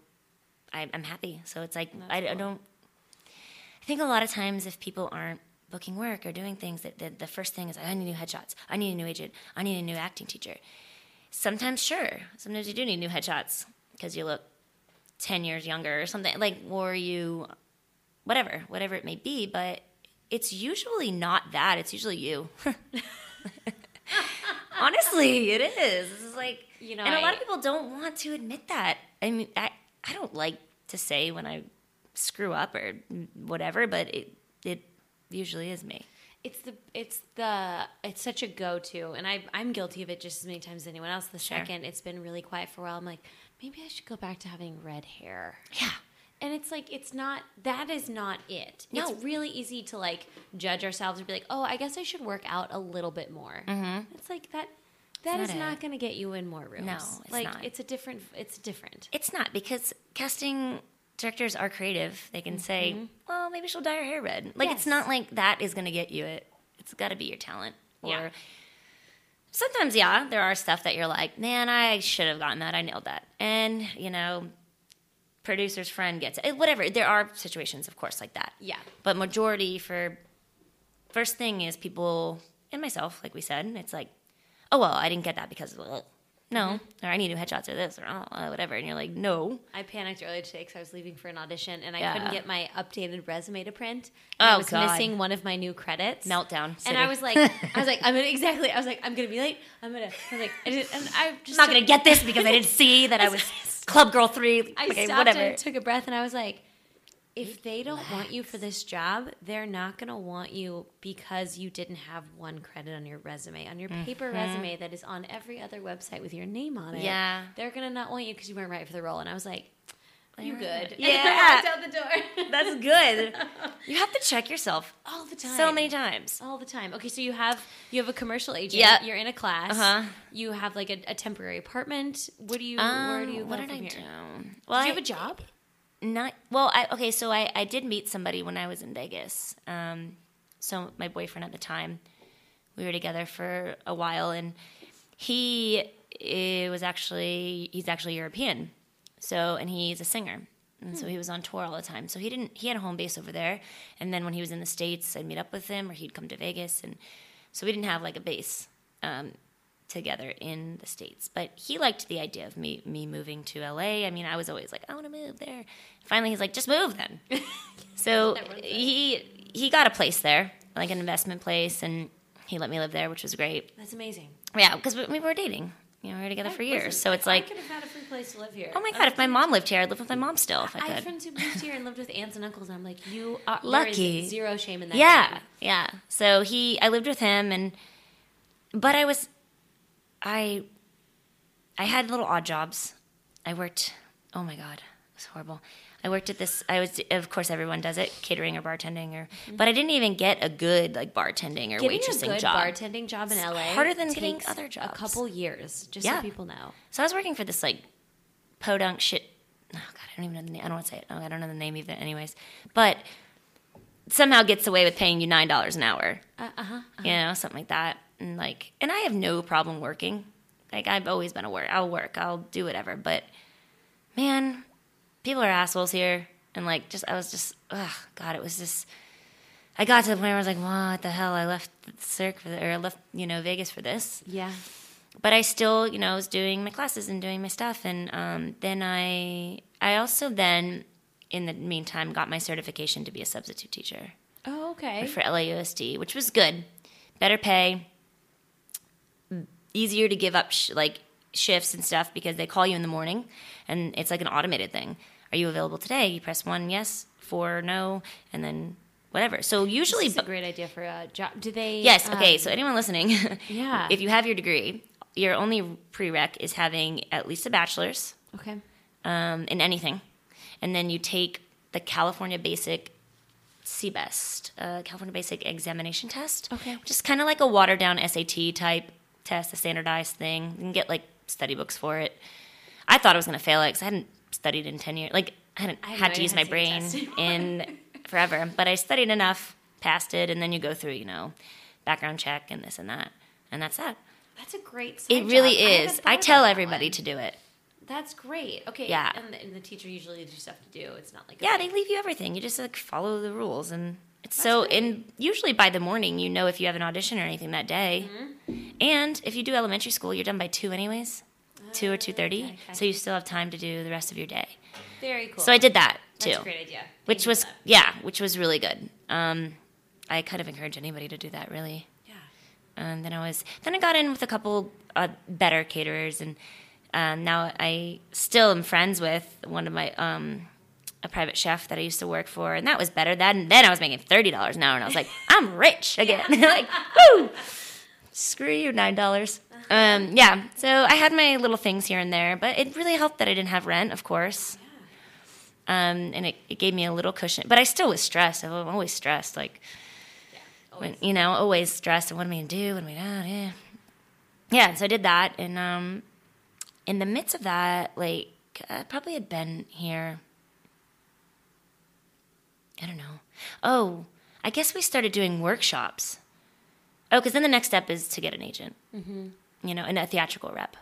I, I'm happy. So it's like I, I don't. I think a lot of times if people aren't booking work or doing things, that the, the first thing is I need new headshots. I need a new agent. I need a new acting teacher. Sometimes, sure. Sometimes you do need new headshots because you look ten years younger or something like, or you, whatever, whatever it may be. But it's usually not that. It's usually you. Honestly, it is. This is like You know, and a lot of people don't want to admit that. I mean, I I don't like to say when I screw up or whatever, but it it usually is me. It's the it's the it's such a go to, and I I'm guilty of it just as many times as anyone else. The Sure. second it's been really quiet for a while, I'm like, maybe I should go back to having red hair. Yeah. And it's like it's not that is not it. No. It's really easy to like judge ourselves and be like, oh, I guess I should work out a little bit more. Mm-hmm. It's like that. That not not going to get you in more rooms. No, it's like not. it's a different. It's different. It's not because casting directors are creative. They can say, "Well, maybe she'll dye her hair red." Like Yes. it's not like that is going to get you it. It's got to be your talent. Or Yeah. sometimes, yeah, there are stuff that you're like, "Man, I should have gotten that. I nailed that." And you know, producer's friend gets it. Whatever. There are situations, of course, like that. Yeah. But majority for first thing is people and myself, like we said, it's like, oh well, I didn't get that because no, or I need new headshots or this or uh, whatever, and you're like, no, I panicked earlier today because I was leaving for an audition and I Yeah. couldn't get my updated resume to print. And I Oh, was God. missing one of my new credits. meltdown. And. I was like, I was like, I'm gonna exactly. I was like, I'm gonna be late. I'm gonna. I was like, I I just I'm not gonna get this because I didn't see that I was Club Girl Three. I okay, stopped whatever. and took a breath, and I was like, if they don't want you for this job, they're not gonna want you because you didn't have one credit on your resume, on your paper resume that is on every other website with your name on it. Mm-hmm. Yeah. they're gonna not want you because you weren't right for the role. And I was like, you Yeah. good? Yeah. And I walked out the door That's good. you have to check yourself all the time. so many times. All the time. Okay, so you have you have a commercial agent. Yep. You're in a class. Uh-huh. You have like a, a temporary apartment. What do you? Um, where do you? what did I here? do? Well, Do you I- have a job? Not well. I okay. So I I did meet somebody when I was in Vegas. Um, so my boyfriend at the time, we were together for a while, and he eh, was actually he's actually European. So and he's a singer. And so he was on tour all the time. So he didn't he had a home base over there. And then when he was in the States, I'd meet up with him or he'd come to Vegas and so we didn't have like a base um, together in the States. But he liked the idea of me me moving to LA. I mean, I was always like, I want to move there. Finally he's like, just move then. so he he got a place there, like an investment place and he let me live there, which was great. That's amazing. Yeah, because we, we were dating. You know, we were together for years. so it's like, I could have had a free place to live here. oh my god, if my mom lived here, I'd live with my mom still if I could. I have friends who moved here and lived with aunts and uncles, and I'm like, you are Lucky. zero shame in that. Yeah, yeah. So he, I lived with him, and but I was, I, I had little odd jobs. I worked. Oh my god, it was horrible. I worked at this. I was, of course, everyone does it, catering or bartending, or. But I didn't even get a good like bartending or Mm-hmm. Getting waitressing a good job. bartending job in LA harder than getting other A couple years, just Yeah. so people know. So I was working for this like podunk shit. Oh god, I don't even know the name. I don't want to say it. Oh, I don't know the name either. Anyways, but somehow gets away with paying you nine dollars an hour. Uh huh. You know, something like that. And like, and I have no problem working. Like I've always been a work. I'll work. I'll do whatever. But man, people are assholes here. And like, just I was just, ugh, God, it was just. I got to the point where I was like, what the hell? I left the Cirque for the, or I left, you know, Vegas for this Yeah. but I still, you know, was doing my classes and doing my stuff, and um, then I, I also then, in the meantime, got my certification to be a substitute teacher Oh, okay. for LAUSD, which was good, better pay, easier to give up, sh- like shifts and stuff because they call you in the morning and it's like an automated thing. Are you available today? You press one, yes, four, no, and then whatever. So usually, It's a great idea for a job. Do they? yes, okay. um, so anyone listening, Yeah. if you have your degree, your only prereq is having at least a bachelor's okay. um, in anything, and then you take the California Basic CBEST, uh, California Basic Examination Test, Okay. which is kind of like a watered down SAT type test, a standardized thing. You can get like study books for it. I thought I was going to fail it because I hadn't studied in ten years. Like I I had to use my brain in forever, but I studied enough, passed it, and then you go through, you know, background check and this and that, and that's that. That's a great. It really job. Is. thought I tell everybody one. to do it. That's great. Okay. Yeah. And the, and the teacher usually gives you stuff to do. It's not like Yeah, they leave you everything. You just like follow the rules, and it's so. great. And usually by the morning, you know if you have an audition or anything that day. Mm-hmm. And if you do elementary school, you're done by two anyways, two or two thirty. okay. So you still have time to do the rest of your day. very cool. So I did that too, That's a great idea. which was that. yeah, which was really good. Um, I kind of encourage anybody to do that. Really. Yeah. And then I was then I got in with a couple uh, better caterers, and um, now I still am friends with one of my um, a private chef that I used to work for, and that was better. Then and then I was making thirty dollars an hour, and I was like, I'm rich again. like, woo! Screw you, nine dollars. Um, yeah, so I had my little things here and there, but it really helped that I didn't have rent, of course. Um, and it, it gave me a little cushion, but I still was stressed. I'm always stressed, like when, you know, always stressed. And what am I gonna do? What am I gonna Yeah, yeah. So I did that, and um, in the midst of that, like I probably had been here. I don't know. Oh, I guess we started doing workshops. Oh, because then the next step is to get an agent. Mm-hmm. You know, and a theatrical rep,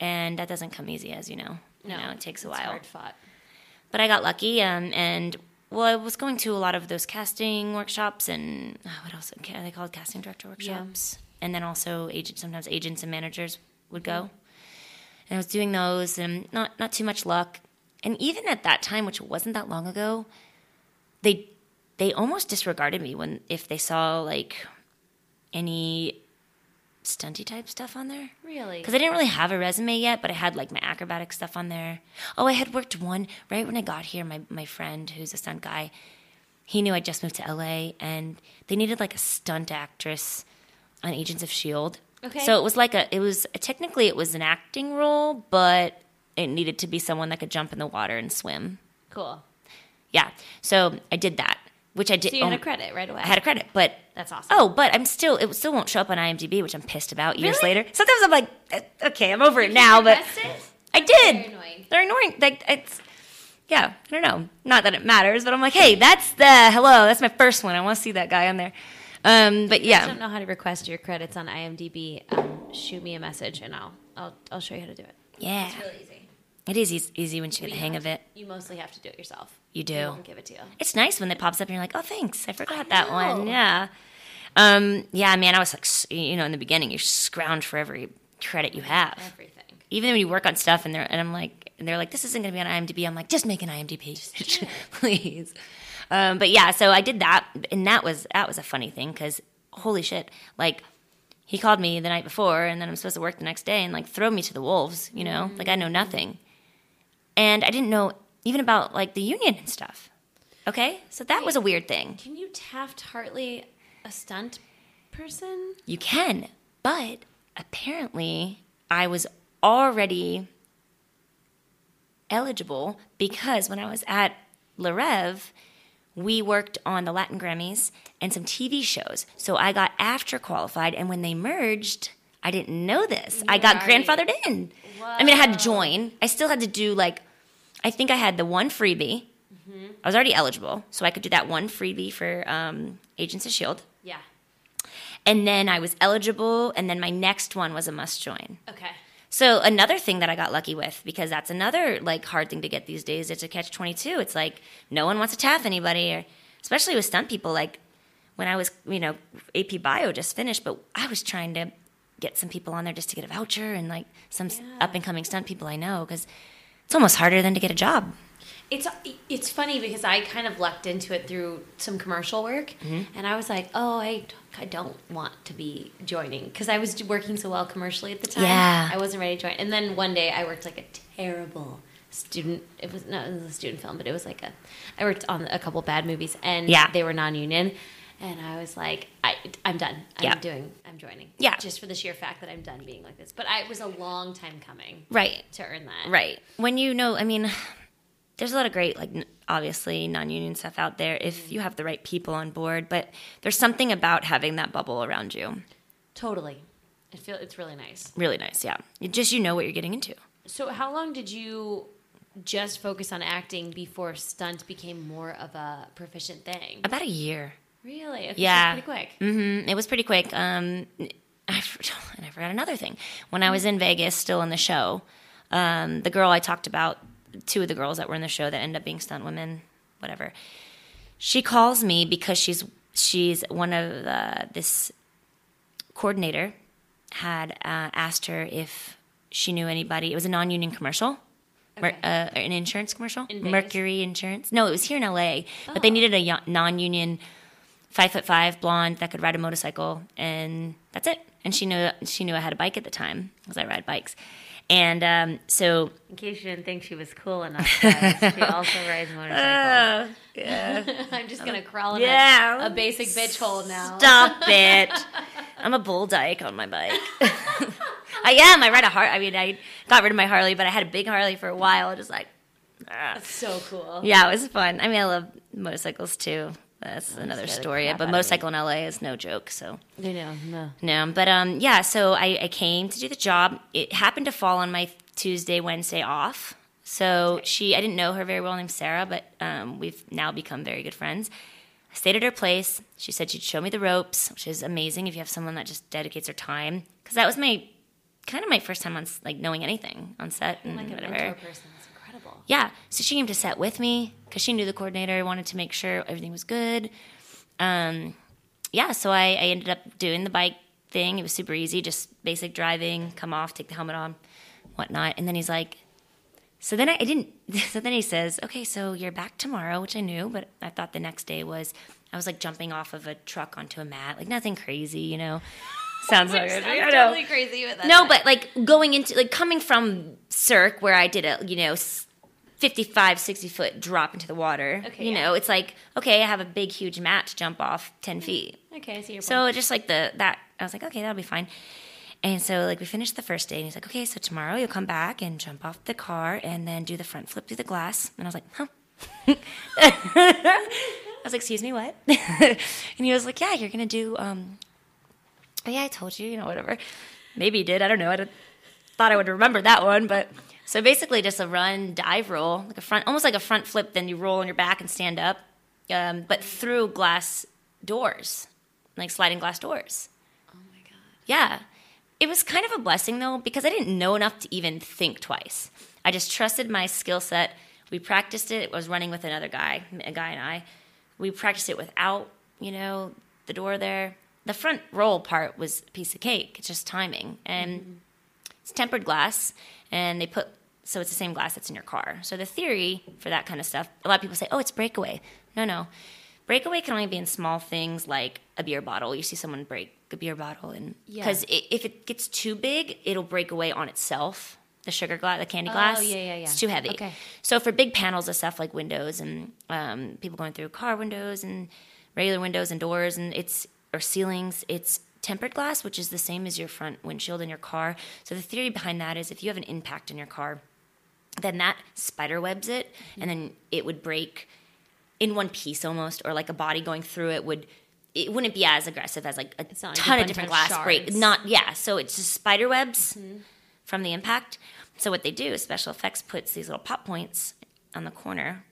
and that doesn't come easy, as you know. No, you know, it takes a it's while Hard fought. but I got lucky, um, and well, I was going to a lot of those casting workshops and uh, what else? Are they called casting director workshops? And then also agent, sometimes agents and managers would go, and I was doing those, and not not too much luck. And even at that time, which wasn't that long ago, they they almost disregarded me when if they saw like any stunty type stuff on there Really? because I didn't really have a resume yet, but I had like my acrobatic stuff on there. Oh, I had worked one right when I got here. My my friend, who's a stunt guy, he knew I just moved to LA, and they needed like a stunt actress on Agents of Shield. Okay. So it was like a it was technically it was an acting role, but it needed to be someone that could jump in the water and swim. Cool. Yeah. So I did that, which I did. So you had oh, a credit right away. I had a credit, but That's awesome. Oh, but I'm still it still won't show up on IMDb, which I'm pissed about years Really? later. Sometimes I'm like, eh, okay, I'm over it now, but it? I did. Very annoying. They're annoying. Like it's yeah, I don't know. Not that it matters, but I'm like, hey, that's the hello. That's my first one. I want to see that guy on there. Um, but yeah, I don't know how to request your credits on IMDb. Um, shoot me a message and I'll I'll I'll show you how to do it. yeah, It's really easy. it is easy, easy once you get the hang of it. You mostly have to do it yourself. You do. Give it to you. It's nice when it pops up and you're like, oh, thanks, I forgot I that one. Yeah, um, yeah, man. I was like, you know, in the beginning, you scrounge for every credit you have. Everything. even when you work on stuff and they're and I'm like and they're like this isn't going to be on IMDb. I'm like just make an IMDb, please. Um, but yeah, so I did that, and that was that was a funny thing because holy shit, like he called me the night before, and then I'm supposed to work the next day and like throw me to the wolves, you know, like I know nothing, and I didn't know even about like the union and stuff. Okay, so that was a weird thing. Can you Taft Hartley a stunt person? You can, but apparently I was already eligible because when I was at Le Rêve, we worked on the Latin Grammys and some TV shows. So I got AFTRA qualified, and when they merged, I didn't know this. I got grandfathered in. I mean, I had to join. I still had to do like, I think I had the one freebie. I was already eligible, so I could do that one freebie for um, Agents of Shield. And then I was eligible, and then my next one was a must join. Okay. So another thing that I got lucky with, because that's another like hard thing to get these days, it's a catch twenty two. It's like no one wants to taff anybody, or especially with stunt people. Like when I was, you know, AP Bio just finished, but I was trying to get some people on there just to get a voucher and like some Yeah. up and coming stunt people I know because it's almost harder than to get a job. It's it's funny because I kind of lucked into it through some commercial work, mm-hmm. and I was like, oh, I, I don't want to be joining because I was working so well commercially at the time. Yeah. I wasn't ready to join. And then one day I worked like a terrible student. It was not it was a student film, but it was like a. I worked on a couple bad movies, and Yeah. they were non-union. And I was like, I, I'm done. I'm Yeah. doing. I'm joining. Yeah. just for the sheer fact that I'm done being like this. But I, it was a long time coming Right. to earn that. Right. When you know, I mean, there's a lot of great, like, obviously non union stuff out there if you have the right people on board, but there's something about having that bubble around you. Totally. I feel it's really nice. Really nice, yeah. You just, you know what you're getting into. So, how long did you just focus on acting before stunt became more of a proficient thing? About a year. Really? Okay, Yeah. pretty quick. hmm It was pretty quick. Um, I, and I forgot another thing. When I was in Vegas, still in the show, um, the girl I talked about, two of the girls that were in the show that ended up being stunt women, whatever. She calls me because she's she's one of the, this coordinator had uh, asked her if she knew anybody. It was a non-union commercial. Mer- Okay. uh, an insurance commercial, In Mercury Insurance. No, it was here in LA, but they needed a non-union five foot five blonde that could ride a motorcycle and that's it and she knew she knew i had a bike at the time because i ride bikes and um, so In case you didn't think she was cool enough, guys, she also rides motorcycles. I'm just gonna crawl in Yeah. a, a basic bitch hole now. stop it i'm a bull dyke on my bike i am i ride a har i mean i got rid of my harley but i had a big harley for a while just like ah. That's so cool. yeah it was fun i mean i love motorcycles too that's another story but out of me. motorcycle in la is no joke so I know. No. No, but um, yeah. So I, I came to do the job. It happened to fall on my Tuesday, Wednesday off. So she, I didn't know her very well, named Sarah, but um, we've now become very good friends. I stayed at her place. She said she'd show me the ropes, which is amazing if you have someone that just dedicates her time. Because that was my kind of my first time on like knowing anything on set and Like whatever. mentor person. It's incredible. Yeah. So she came to set with me because she knew the coordinator, wanted to make sure everything was good. Um, yeah, so I, I ended up doing the bike thing. It was super easy, just basic driving, come off, take the helmet on, whatnot. And then he's like, so then I, I didn't, so then he says, okay, so you're back tomorrow, which I knew, but I thought the next day was, I was like jumping off of a truck onto a mat, like nothing crazy, you know? Sounds like Which crazy. sounds I know. totally crazy, but No, fine. but like going into like coming from Cirque where I did a you know 55 60 foot drop into the water. Okay, you yeah. know, it's like okay, I have a big huge mat to jump off 10 feet. okay, I see your point. So just like the that I was like okay, that'll be fine. And so like we finished the first day and he's like okay, so tomorrow you'll come back and jump off the car and then do the front flip through the glass. And I was like, "Huh?" I was like, "Excuse me, what?" and he was like, "Yeah, you're going to do um oh yeah, I told you, you know, whatever. Maybe he did. I don't know. I don't, thought I would remember that one, but so basically just a run dive roll, like a front, almost like a front flip. Then you roll on your back and stand up, um, but through glass doors, like sliding glass doors. oh my god. Yeah, it was kind of a blessing though because I didn't know enough to even think twice. I just trusted my skill set. We practiced it. I was running with another guy, a guy and I. We practiced it without, you know, the door there. The front roll part was a piece of cake. It's just timing, and it's tempered glass, and they put so it's the same glass that's in your car. So the theory for that kind of stuff, a lot of people say, "Oh, it's breakaway." No, no, breakaway can only be in small things like a beer bottle. You see someone break a beer bottle, and Yeah. because if it gets too big, it'll break away on itself. The sugar glass, the candy glass, Oh, yeah, yeah, yeah. it's too heavy. Okay. So for big panels of stuff like windows and um, people going through car windows and regular windows and doors and it's or ceilings, it's tempered glass, which is the same as your front windshield in your car. So the theory behind that is if you have an impact in your car, then that spider webs it, and then it would break in one piece almost, or like a body going through it would. It wouldn't be as aggressive as like a not like a ton of different of glass break. Not yeah. So it's just spider webs from the impact. So what they do is special effects puts these little pop points on the corner,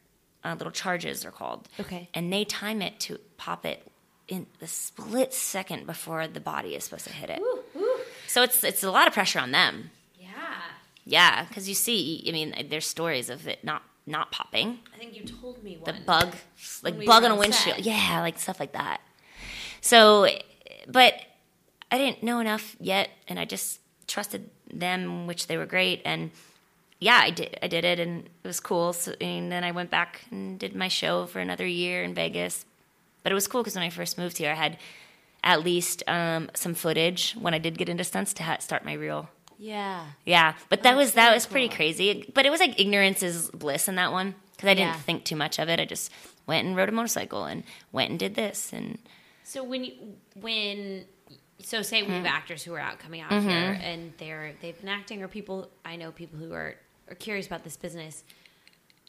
uh, little charges are called. Okay. And they time it to pop it in the split second before the body is supposed to hit it. So it's it's a lot of pressure on them. Yeah. Because you see, I mean, there's stories of it not not popping. I think you told me The bug, like we bug on a windshield. set. Yeah, like stuff like that. So, but I didn't know enough yet, and I just trusted them, which they were great. And yeah, I did. I did it, and it was cool. So, and then I went back and did my show for another year in Vegas. But it was cool because when I first moved here, I had at least um, some footage when I did get into stunts to ha- start my reel. Yeah. Yeah, but that That's was that was pretty crazy. But it was like ignorance is bliss in that one because I didn't Yeah. think too much of it. I just went and rode a motorcycle and went and did this and So when you, when so say Mm-hmm. we have actors who are out coming out here and they're they've been acting or people I know people who are are curious about this business.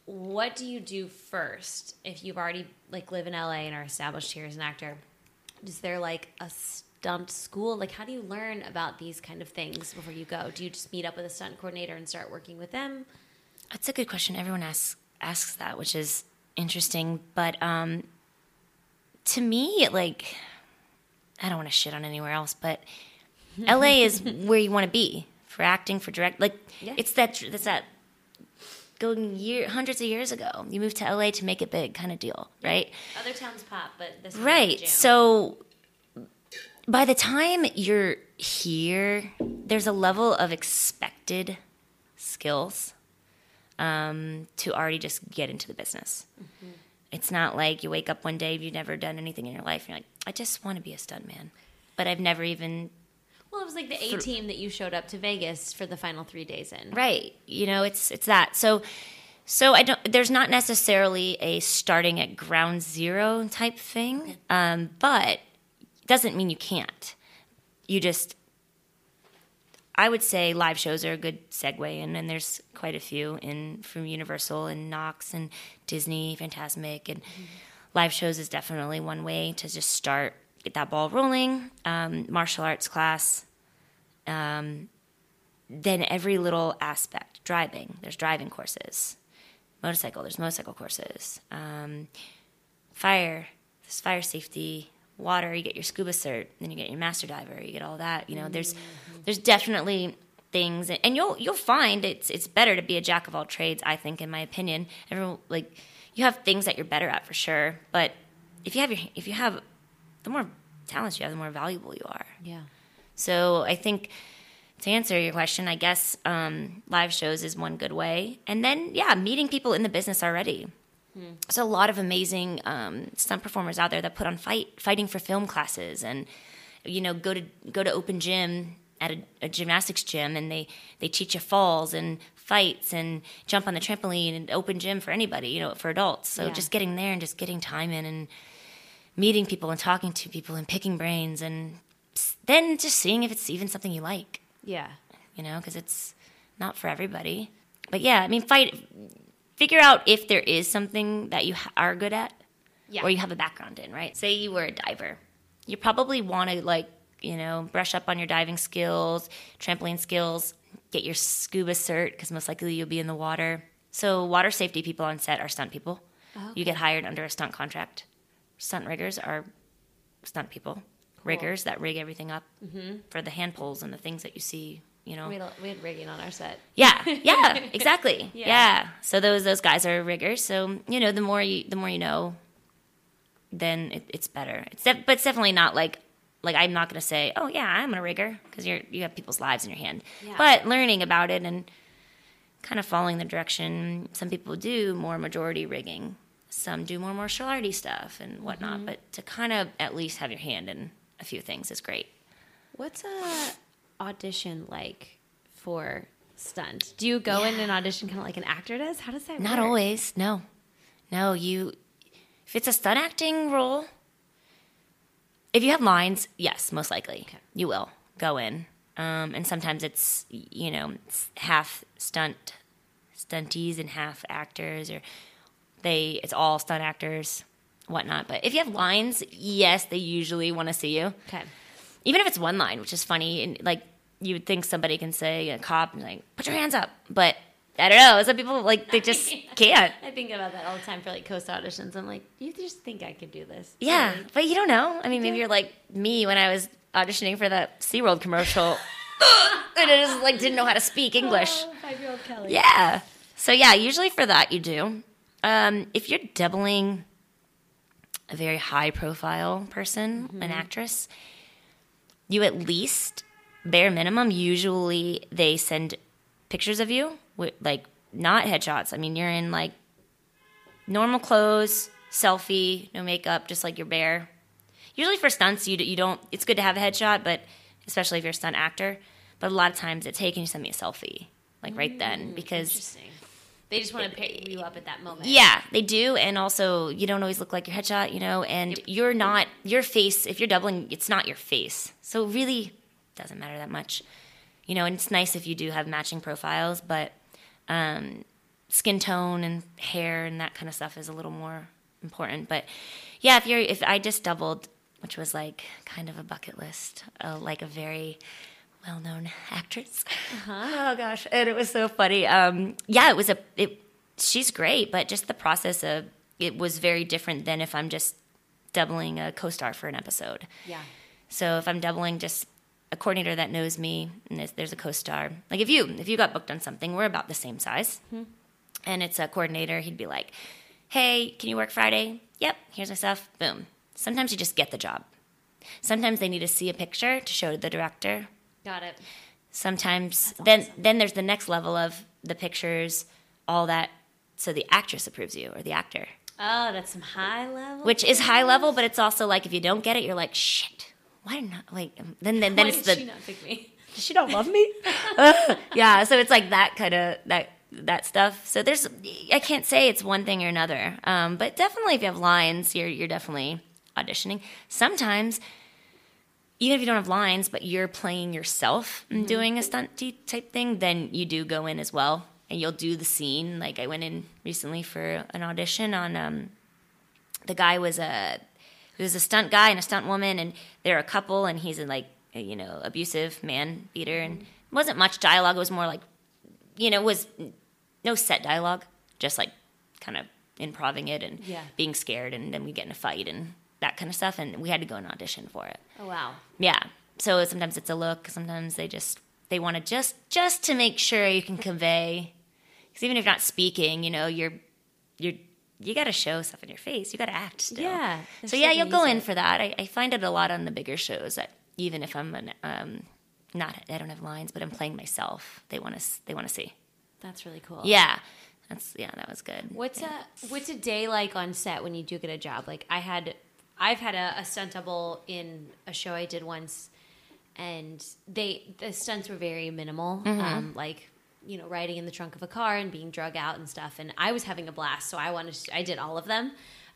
What do you do first if you've already like live in LA and are established here as an actor? Is there like a stunt school? Like how do you learn about these kind of things before you go? Do you just meet up with a stunt coordinator and start working with them? That's a good question. Everyone asks asks that, which is interesting. But um, to me, like, I don't want to shit on anywhere else, but LA is where you want to be for acting, for direct. Like, Yeah. it's that it's that going year hundreds of years ago. You moved to LA to make it big, kind of deal, right? Other towns pop, but this Right. So by the time you're here, there's a level of expected skills um, to already just get into the business. It's not like you wake up one day, you've never done anything in your life, and you're like, I just want to be a stuntman. But I've never even, Well, it was like the A team that you showed up to Vegas for the final three days in. right, you know, it's it's that. So so I don't there's not necessarily a starting at ground zero type thing. Um, but doesn't mean you can't. You just I would say live shows are a good segue in, and there's quite a few in from Universal and Knott's and Disney, Fantasmic, and live shows is definitely one way to just start get that ball rolling. Um, martial arts class, um, then every little aspect, driving. There's driving courses, motorcycle. There's motorcycle courses, um, fire. There's fire safety. Water, you get your scuba cert, then you get your master diver, you get all that. You know, there's there's definitely things, and you'll you'll find it's it's better to be a jack of all trades. I think, in my opinion, everyone like you have things that you're better at for sure, but if you have your if you have the more talents you have, the more valuable you are. Yeah. So I think to answer your question, I guess um, live shows is one good way, and then yeah, meeting people in the business already. There's a lot of amazing um, stunt performers out there that put on fight fighting for film classes, and you know go to go to open gym at a, a gymnastics gym, and they they teach you falls and fights and jump on the trampoline and open gym for anybody, you know, for adults. So Yeah. just getting there and just getting time in and meeting people and talking to people and picking brains and then just seeing if it's even something you like, Yeah. you know, because it's not for everybody. But yeah, I mean, fight, figure out if there is something that you are good at Yeah. or you have a background in, right? Say you were a diver. You probably want to, like, you know, brush up on your diving skills, trampoline skills, get your scuba cert, because most likely you'll be in the water. So, water safety people on set are stunt people. Oh, you get hired under a stunt contract. Stunt riggers are stunt people, riggers that rig everything up mm-hmm. for the hand pulls and the things that you see, you know. We had, we had rigging on our set. Yeah, yeah, exactly. Yeah. yeah. So those those guys are riggers. So you know, the more you the more you know, then it, it's better. It's but it's definitely not like like I'm not going to say, oh yeah, I'm a rigger because you're you have people's lives in your hand. Yeah. But learning about it and kind of following the direction. Some people do more majority rigging. Some do more martial arty stuff and whatnot. Mm-hmm. But to kind of at least have your hand in a few things is great. What's a audition like for stunt? Do you go in and audition kind of like an actor does? How does that Not work? always. No, no. You, if it's a stunt acting role, if you have lines, yes, most likely Okay. you will go in. Um, and sometimes it's you know it's half stunt stunties and half actors, or they it's all stunt actors, whatnot. But if you have lines, yes, they usually want to see you Okay. Even if it's one line, which is funny, and like you would think somebody can say a cop and like put your hands up, but I don't know. Some people like they just can't. I think about that all the time for like coast auditions. I'm like, you just think I could do this? Yeah, Really? but you don't know. I mean, maybe you're like me when I was auditioning for that SeaWorld commercial, and I just like didn't know how to speak English. Oh, five-year-old Kelly. Yeah. So yeah, usually for that you do. Um, if you're doubling a very high profile person, an actress, you at least bare minimum usually they send pictures of you, with, like not headshots. I mean, you're in like normal clothes, selfie, no makeup, just like you're bare. Usually for stunts, you you don't. It's good to have a headshot, but especially if you're a stunt actor. But a lot of times it's hey, can you send me a selfie like right then mm, because. They just want to pick you up at that moment. yeah, they do, and also you don't always look like your headshot, you know, and you're not your face. If you're doubling, it's not your face, so it really doesn't matter that much, you know. And it's nice if you do have matching profiles, but um, skin tone and hair and that kind of stuff is a little more important. But yeah, if you're if I just doubled, which was like kind of a bucket list, uh, like a very well-known actress. Oh gosh, and it was so funny. Um, yeah, it was a. It, she's great, but just the process of it was very different than if I'm just doubling a co-star for an episode. Yeah. So if I'm doubling just a coordinator that knows me and there's, a co-star, like if you if you got booked on something, we're about the same size, and it's a coordinator, he'd be like, "Hey, can you work Friday? Yep, here's my stuff. Boom." Sometimes you just get the job. Sometimes they need to see a picture to show the director Got it. sometimes then then there's the next level of the pictures all that so the actress approves you or the actor Oh, that's some high level. which is high level but it's also like if you don't get it you're like shit why didn't like um, then then, then Why it's did the she not pick me? she don't love me yeah so it's like that kind of that that stuff so there's i can't say it's one thing or another um, but definitely if you have lines you're you're definitely auditioning sometimes even if you don't have lines but you're playing yourself and doing a stunt type thing then you do go in as well. And you'll do the scene. Like i went in recently for an audition on um, the guy was a he was a stunt guy and a stunt woman and they're a couple and he's a like a, you know abusive man beater. And it wasn't much dialogue. It was more like you know it was no set dialogue just like kind of improving it and Yeah. being scared and then we get in a fight and that kind of stuff and we had to go and audition for it. Oh wow. yeah. So sometimes it's a look sometimes they just they want to just just to make sure you can convey because even if you're not speaking you know you're you're you got to show stuff in your face. You got to act still. Yeah, so yeah you'll go in it. for that. I, I find it a lot on the bigger shows that even if i'm an, um not i don't have lines but i'm playing myself they want to they want to see. That's really cool. yeah. That's yeah that was good. What's a what's a day like on set when you do get a job? Like I had, I've had a, a stunt double in a show I did once, and they the stunts were very minimal. Um, like you know, riding in the trunk of a car and being drug out and stuff. And I was having a blast, so I wanted to, I did all of them.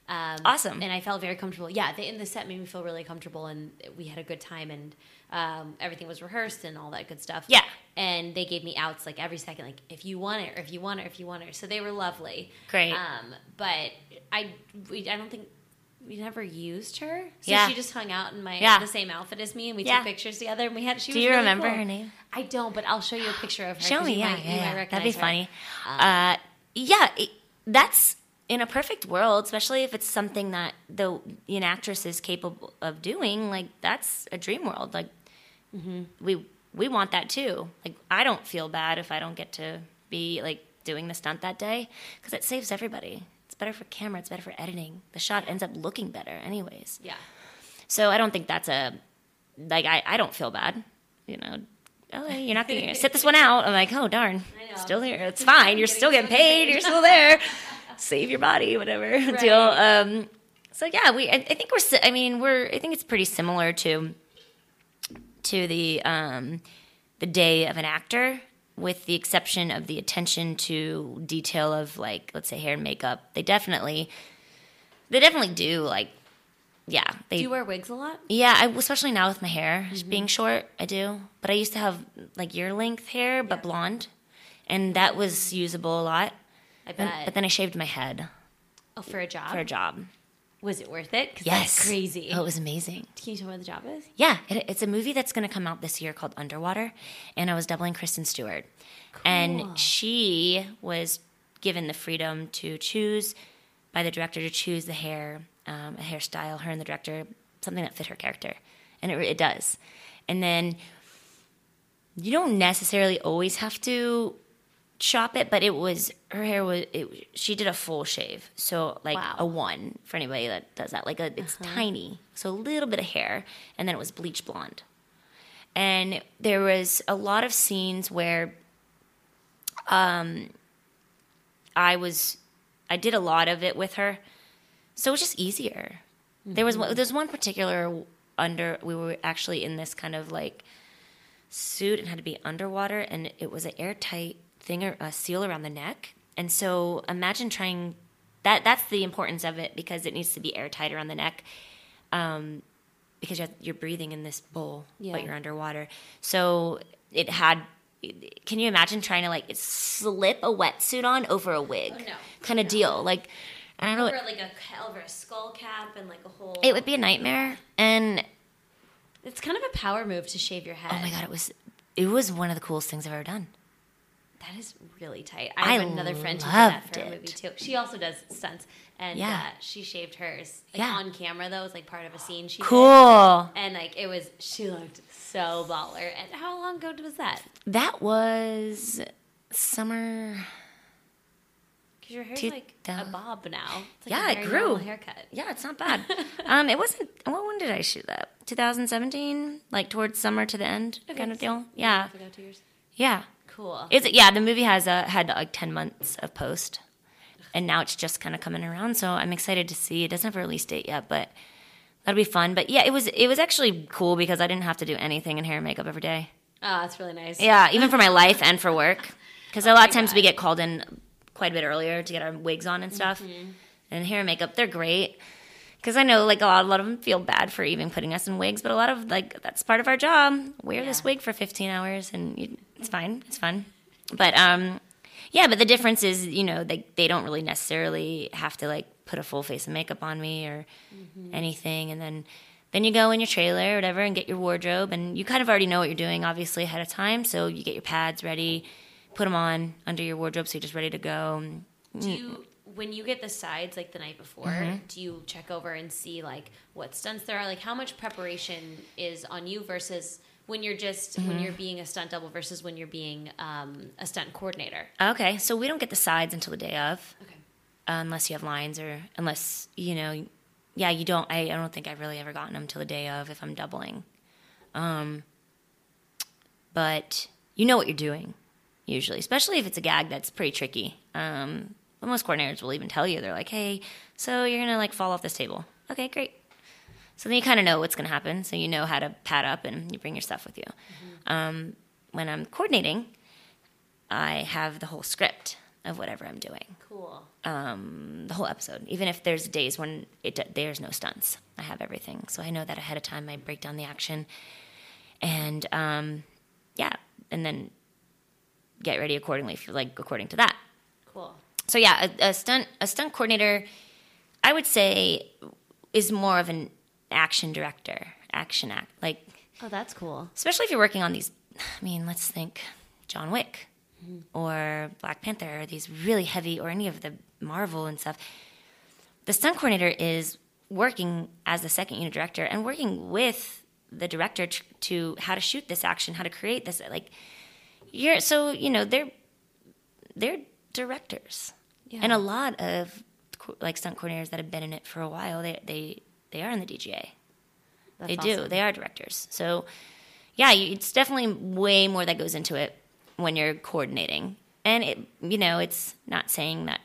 Um, Awesome. and I felt very comfortable. Yeah, they, and the set made me feel really comfortable, and we had a good time, and um, everything was rehearsed and all that good stuff. Yeah. and they gave me outs like every second, like if you want it, or if you want it, or if you want it. So they were lovely. Great. Um, but I, we, I don't think we never used her. So Yeah. she just hung out in my Yeah. the same outfit as me, and we Yeah. took pictures together, and we had. She Do you really remember cool. her name? I don't, but I'll show you a picture of her. Show me, yeah, might- yeah, that'd be her. funny. uh, yeah, it, that's in a perfect world, especially if it's something that the an actress is capable of doing. Like that's a dream world. Like Mm-hmm. we we want that too. Like I don't feel bad if I don't get to be like doing the stunt that day because it saves everybody. It's better for camera. It's better for editing. The shot ends up looking better, anyways. Yeah. So I don't think that's a like I, I don't feel bad, you know. Oh, you're not gonna sit this one out. I'm like, oh darn, still here. It's fine. You're still getting paid. You're still there. Save your body, whatever deal. Um, so yeah, we. I, I think we're. I mean, we're. I think it's pretty similar to to the um, the day of an actor, with the exception of the attention to detail of like, let's say, hair and makeup. They definitely, they definitely do like. Yeah, they Do you wear wigs a lot? yeah, I, especially now with my hair mm-hmm. being short, I do. But I used to have like your length hair, but blonde, and that was usable a lot. I And- bet. but then I shaved my head oh, for a job. for a job. Was it worth it? Yes, crazy. Oh, it was amazing. Can you tell me what the job is? Yeah, it, it's a movie that's going to come out this year called Underwater, and I was doubling Kristen Stewart, and she was given the freedom to choose by the director to choose the hair, um, a hairstyle, her and the director, something that fit her character, and it, it does. And then you don't necessarily always have to shop it, but it was her hair was it, she did a full shave, so like Wow. a one for anybody that does that. Like a, it's tiny, so a little bit of hair, and then it was bleach blonde. And there was a lot of scenes where um I was, I did a lot of it with her, so it was just easier. There was one, there's one particular under we were actually in this kind of like suit and had to be underwater, and it was an airtight thing or a seal around the neck, and so imagine trying that. That's the importance of it because it needs to be airtight around the neck. Um, because you're, you're breathing in this bowl, Yeah. but you're underwater. So it had. Can you imagine trying to like slip a wetsuit on over a wig? Oh, no. Kind of deal. Like, I don't know. Over like a over a skull cap and like a whole. It would be a nightmare. And it's kind of a power move to shave your head. oh my god, it was it was one of the coolest things I've ever done. That is really tight. I have another friend who did that for a movie too. She also does stunts, and Yeah. uh, she shaved hers like Yeah. on camera though. It was like part of a scene. She did. Cool. And like it was, she looked so baller. And how long ago was that? That was summer. Because your hair's Two like a bob now. Like Yeah, it grew. haircut. Yeah, it's not bad. um, it wasn't. What when did I shoot that? 2017, like towards summer to the end, kind of deal. Yeah, Like, two years. yeah. Cool. It's yeah. The movie has uh, had like 10 months of post, and now it's just kind of coming around. So I'm excited to see. It doesn't have a release date yet, but that'll be fun. But yeah, it was it was actually cool because I didn't have to do anything in hair and makeup every day. oh, that's really nice. Yeah, even for my life and for work. Because a lot of times God. we get called in quite a bit earlier to get our wigs on and stuff. And hair and makeup, they're great. Because I know like a lot, a lot of them feel bad for even putting us in wigs, but a lot of like that's part of our job. Wear this wig for 15 hours and you, it's fine. It's fun. But um, yeah, but the difference is, you know, they they don't really necessarily have to like put a full face of makeup on me or anything, and then then you go in your trailer or whatever and get your wardrobe, and you kind of already know what you're doing, obviously ahead of time. So you get your pads ready, put them on under your wardrobe, so you're just ready to go. Do you, when you get the sides like the night before, Mm-hmm. do you check over and see like what stunts there are? Like how much preparation is on you versus when you're just when Mm-hmm. you're being a stunt double versus when you're being um, a stunt coordinator? Okay, so we don't get the sides until the day of. Okay. unless you have lines or unless you know yeah you don't I, I don't think i've really ever gotten them till the day of if i'm doubling um but you know what you're doing usually especially if it's a gag that's pretty tricky um but most coordinators will even tell you they're like hey so you're gonna like fall off this table okay great so then you kind of know what's gonna happen so you know how to pad up and you bring your stuff with you um, when i'm coordinating i have the whole script of whatever i'm doing Cool. um, the whole episode. Even if there's days when it there's no stunts, I have everything, so I know that ahead of time. I break down the action, and um, yeah, and then get ready accordingly, for, like according to that. Cool. So yeah, a, a stunt a stunt coordinator, I would say, is more of an action director, action act, like Oh, that's cool. especially if you're working on these. I mean, let's think John Wick or Black Panther, or these really heavy, or any of the Marvel and stuff. The stunt coordinator is working as the second unit director and working with the director to, to how to shoot this action, how to create this. Like, you're so you know they're they're directors, Yeah. and a lot of like stunt coordinators that have been in it for a while, they they they are in the DGA That's they do. They are directors. So, yeah, you, it's definitely way more that goes into it when you're coordinating. And it, you know, it's not saying that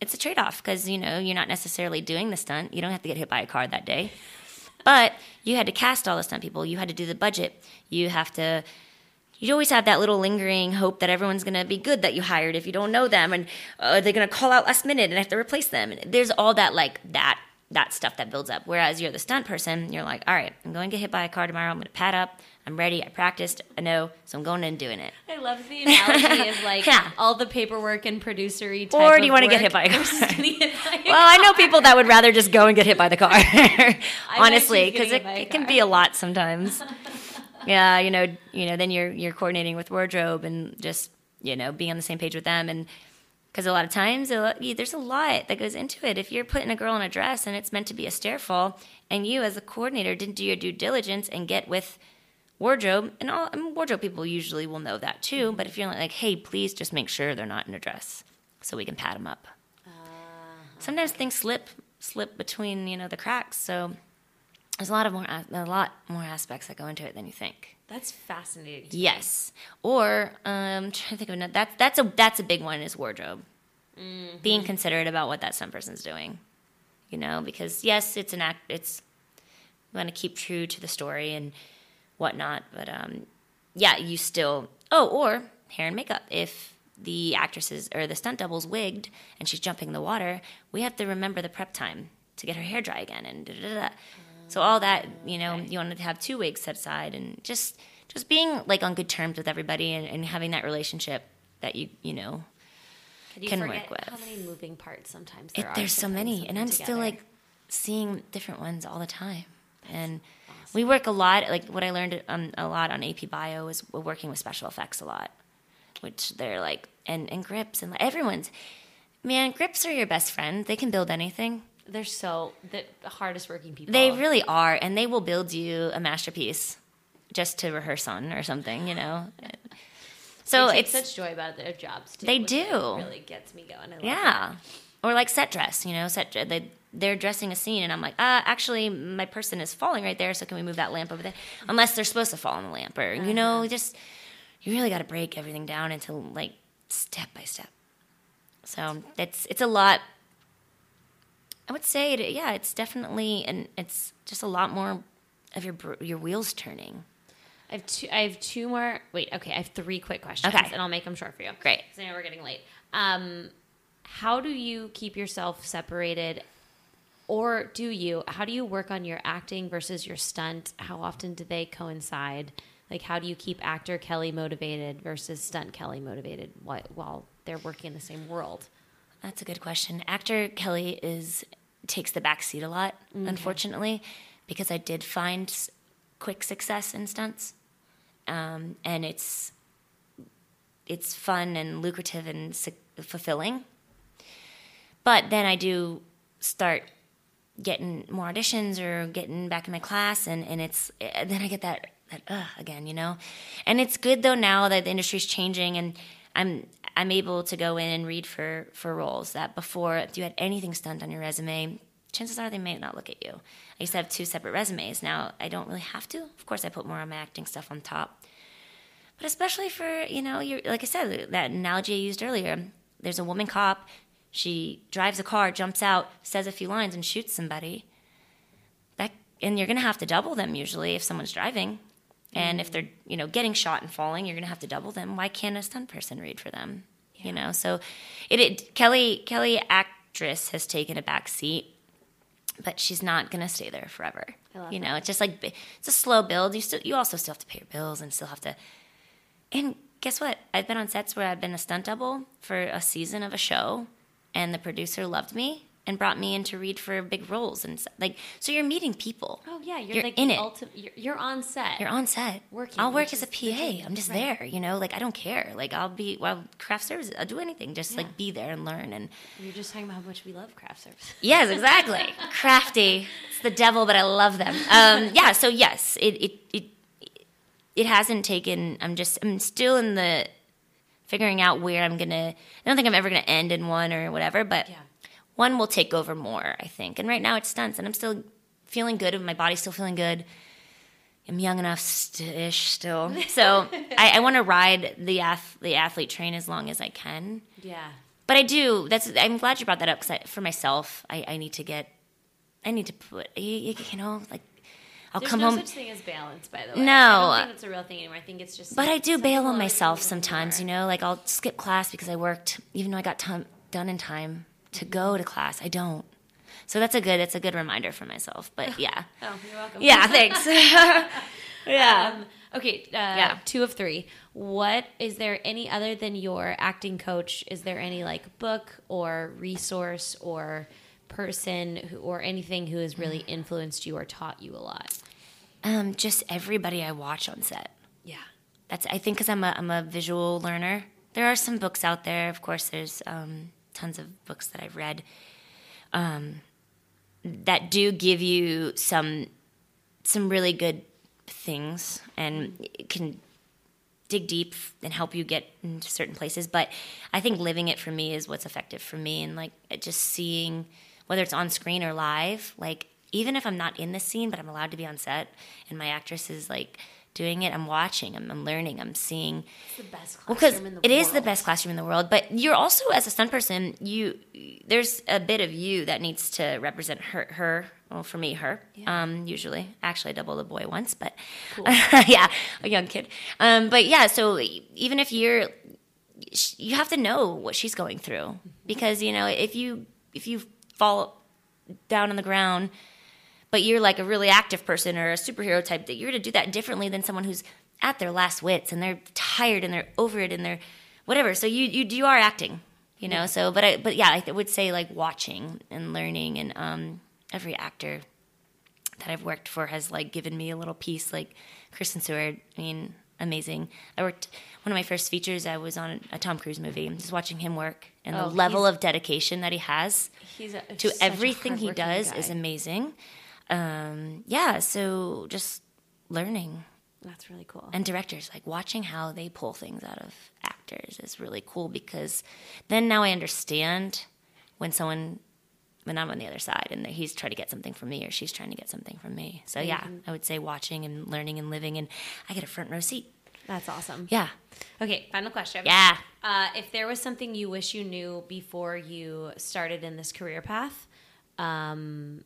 it's a trade off because you know you're not necessarily doing the stunt. You don't have to get hit by a car that day, but you had to cast all the stunt people. You had to do the budget. You have to. You always have that little lingering hope that everyone's going to be good that you hired if you don't know them, and uh, they're going to call out last minute and have to replace them. And there's all that like that that stuff that builds up. Whereas you're the stunt person, you're like, all right, I'm going to get hit by a car tomorrow. I'm going to pad up. I'm ready. I practiced. I know, so I'm going in and doing it. I love the analogy of like Yeah. all the paperwork and producery. Type Or do you want wanna get hit by a car? By a Well, I know people that would rather just go and get hit by the car, honestly, because it, hit by a it can be a lot sometimes. yeah, you know, you know, then you're you're coordinating with wardrobe and just you know being on the same page with them, and because a lot of times a lot, there's a lot that goes into it. If you're putting a girl in a dress and it's meant to be a stairfall, and you as a coordinator didn't do your due diligence and get with wardrobe, and all I mean, wardrobe people usually will know that too. Mm-hmm. But if you're like, hey, please just make sure they're not in a dress, so we can pad them up uh-huh. sometimes things slip slip between you know the cracks so there's a lot of more a lot more aspects that go into it than you think. That's fascinating. to me. Yes. Or um, trying to think of another. That's that's a that's a big one is wardrobe. Being considerate about what that stunt person's doing. You know, because yes, it's an act. It's want to keep true to the story and whatnot. But um, yeah, you still. Oh, or hair and makeup. If the actresses or the stunt double's wigged and she's jumping in the water, we have to remember the prep time to get her hair dry again and da da da. da. So all that, you know, you want to have two wigs set aside and just just being like on good terms with everybody and, and having that relationship that you you know Could you can work How with. many moving parts sometimes it, are? there's so many, and I'm still like seeing different ones all the time. and we work a lot. Like what I learned um, a lot on AP Bio is we're working with special effects a lot, which they're like and and grips and everyone's man grips are your best friend. They can build anything. They're so the hardest working people. They really are, and they will build you a masterpiece just to rehearse on or something. You know. So it's such joy about their jobs too. They do. really gets me going. Yeah. Or like set dress, you know, set they they're dressing a scene and I'm like, uh, actually my person is falling right there, so can we move that lamp over there? Unless they're supposed to fall on the lamp or you know, just you really gotta break everything down into like step by step. So it's it's a lot I would say it, yeah, it's definitely and it's just a lot more of your your wheels turning. I have two. I have two more. Wait. Okay. I have three quick questions, Okay. and I'll make them short for you. Great. So I know we're getting late. Um, how do you keep yourself separated, or do you? How do you work on your acting versus your stunt? How often do they coincide? Like, how do you keep actor Kelly motivated versus stunt Kelly motivated while, while they're working in the same world? That's a good question. Actor Kelly is takes the back seat a lot, unfortunately, because I did find quick success in stunts, um, and it's it's fun and lucrative and su- fulfilling. But then I do start getting more auditions or getting back in my class, and, and it's and then I get that that ugh again, you know. And it's good though now that the industry's changing, and I'm I'm able to go in and read for for roles that before if you had anything stunt on your resume, chances are they may not look at you. I used to have two separate resumes. Now I don't really have to. Of course, I put more of my acting stuff on top. But especially for you know, you're, like I said, that analogy I used earlier. There's a woman cop. She drives a car, jumps out, says a few lines, and shoots somebody. That and you're gonna have to double them usually if someone's driving, and if they're you know getting shot and falling, you're gonna have to double them. Why can't a stunt person read for them? You know, so it, it Kelly Kelly actress has taken a back seat but she's not gonna stay there forever. you know, it's just like it's a slow build. You still, you also still have to pay your bills and still have to. And guess what? I've been on sets where I've been a stunt double for a season of a show, and the producer loved me and brought me in to read for big roles and like. So you're meeting people. Oh yeah, you're, You're like in it. ulti- you're, you're on set. You're on set. Working, I'll work as a PA. I'm just Right. there. You know, like I don't care. Like I'll be well craft services. I'll do anything. Just Yeah. like be there and learn and. You're just talking about how much we love craft service. Yes, exactly. Crafty. It's the devil, but I love them. Um, yeah. So yes, it it it it hasn't taken. I'm just. I'm still in the figuring out where I'm gonna. I don't think I'm ever gonna end in one or whatever, but Yeah. One will take over more. I think. And right now it's stunts, and I'm still feeling good. and My body's still feeling good. I'm young enough st- ish still, so I, I want to ride the ath- the athlete train as long as I can Yeah. but I do. That's. I'm glad you brought that up because for myself, I, I need to get. I need to put. You, you know, like I'll There's come no home. There's no such thing as balance, by the way. No. I don't think it's a real thing anymore. I think it's just. but I do bail on myself sometimes. You know, like I'll skip class because I worked, even though I got time, done in time to go to class. I don't. So that's a good. It's a good reminder for myself. But yeah, Oh, you're welcome. yeah. Thanks. yeah. Um, okay, uh, Yeah. two of three. What is there any other than your acting coach? Is there any like book or resource or person who, or anything who has really influenced you or taught you a lot? Um, just everybody I watch on set. Yeah. that's I think because I'm a I'm a visual learner. There are some books out there. Of course, there's um, tons of books that I've read um, that do give you some some really good things and can dig deep and help you get into certain places. But I think living it for me is what's effective for me, and like just seeing whether it's on screen or live, like even if I'm not in the scene, but I'm allowed to be on set, and my actress is like doing it. I'm watching. I'm, I'm learning. I'm seeing. It's the best Well, classroom in the world. it is the best classroom in the world, but you're also as a stunt person, you there's a bit of you that needs to represent her. Her, well, for me, her. Um, usually, actually, I doubled a boy once, but yeah, a young kid. Um, but yeah, so even if you're, you have to know what she's going through because you know if you if you fall down on the ground but you're like a really active person or a superhero type that you're going to do that differently than someone who's at their last wits and they're tired and they're over it and they're whatever so you you, you are acting you know so but i but yeah i would say like watching and learning and um every actor that i've worked for has like given me a little piece like kristen stewart i mean amazing i worked one of my first features i was on a tom cruise movie just watching him work and Oh, the level of dedication that he has to everything he does guy. is amazing. Um, yeah, so just learning That's really cool. and directors like watching how they pull things out of actors is really cool because then now I understand when someone when I'm on the other side and he's trying to get something from me or she's trying to get something from me. So yeah, I would say watching and learning and living and I get a front row seat. That's awesome. Yeah. Okay, final question. Yeah. Uh, if there was something you wish you knew before you started in this career path, um,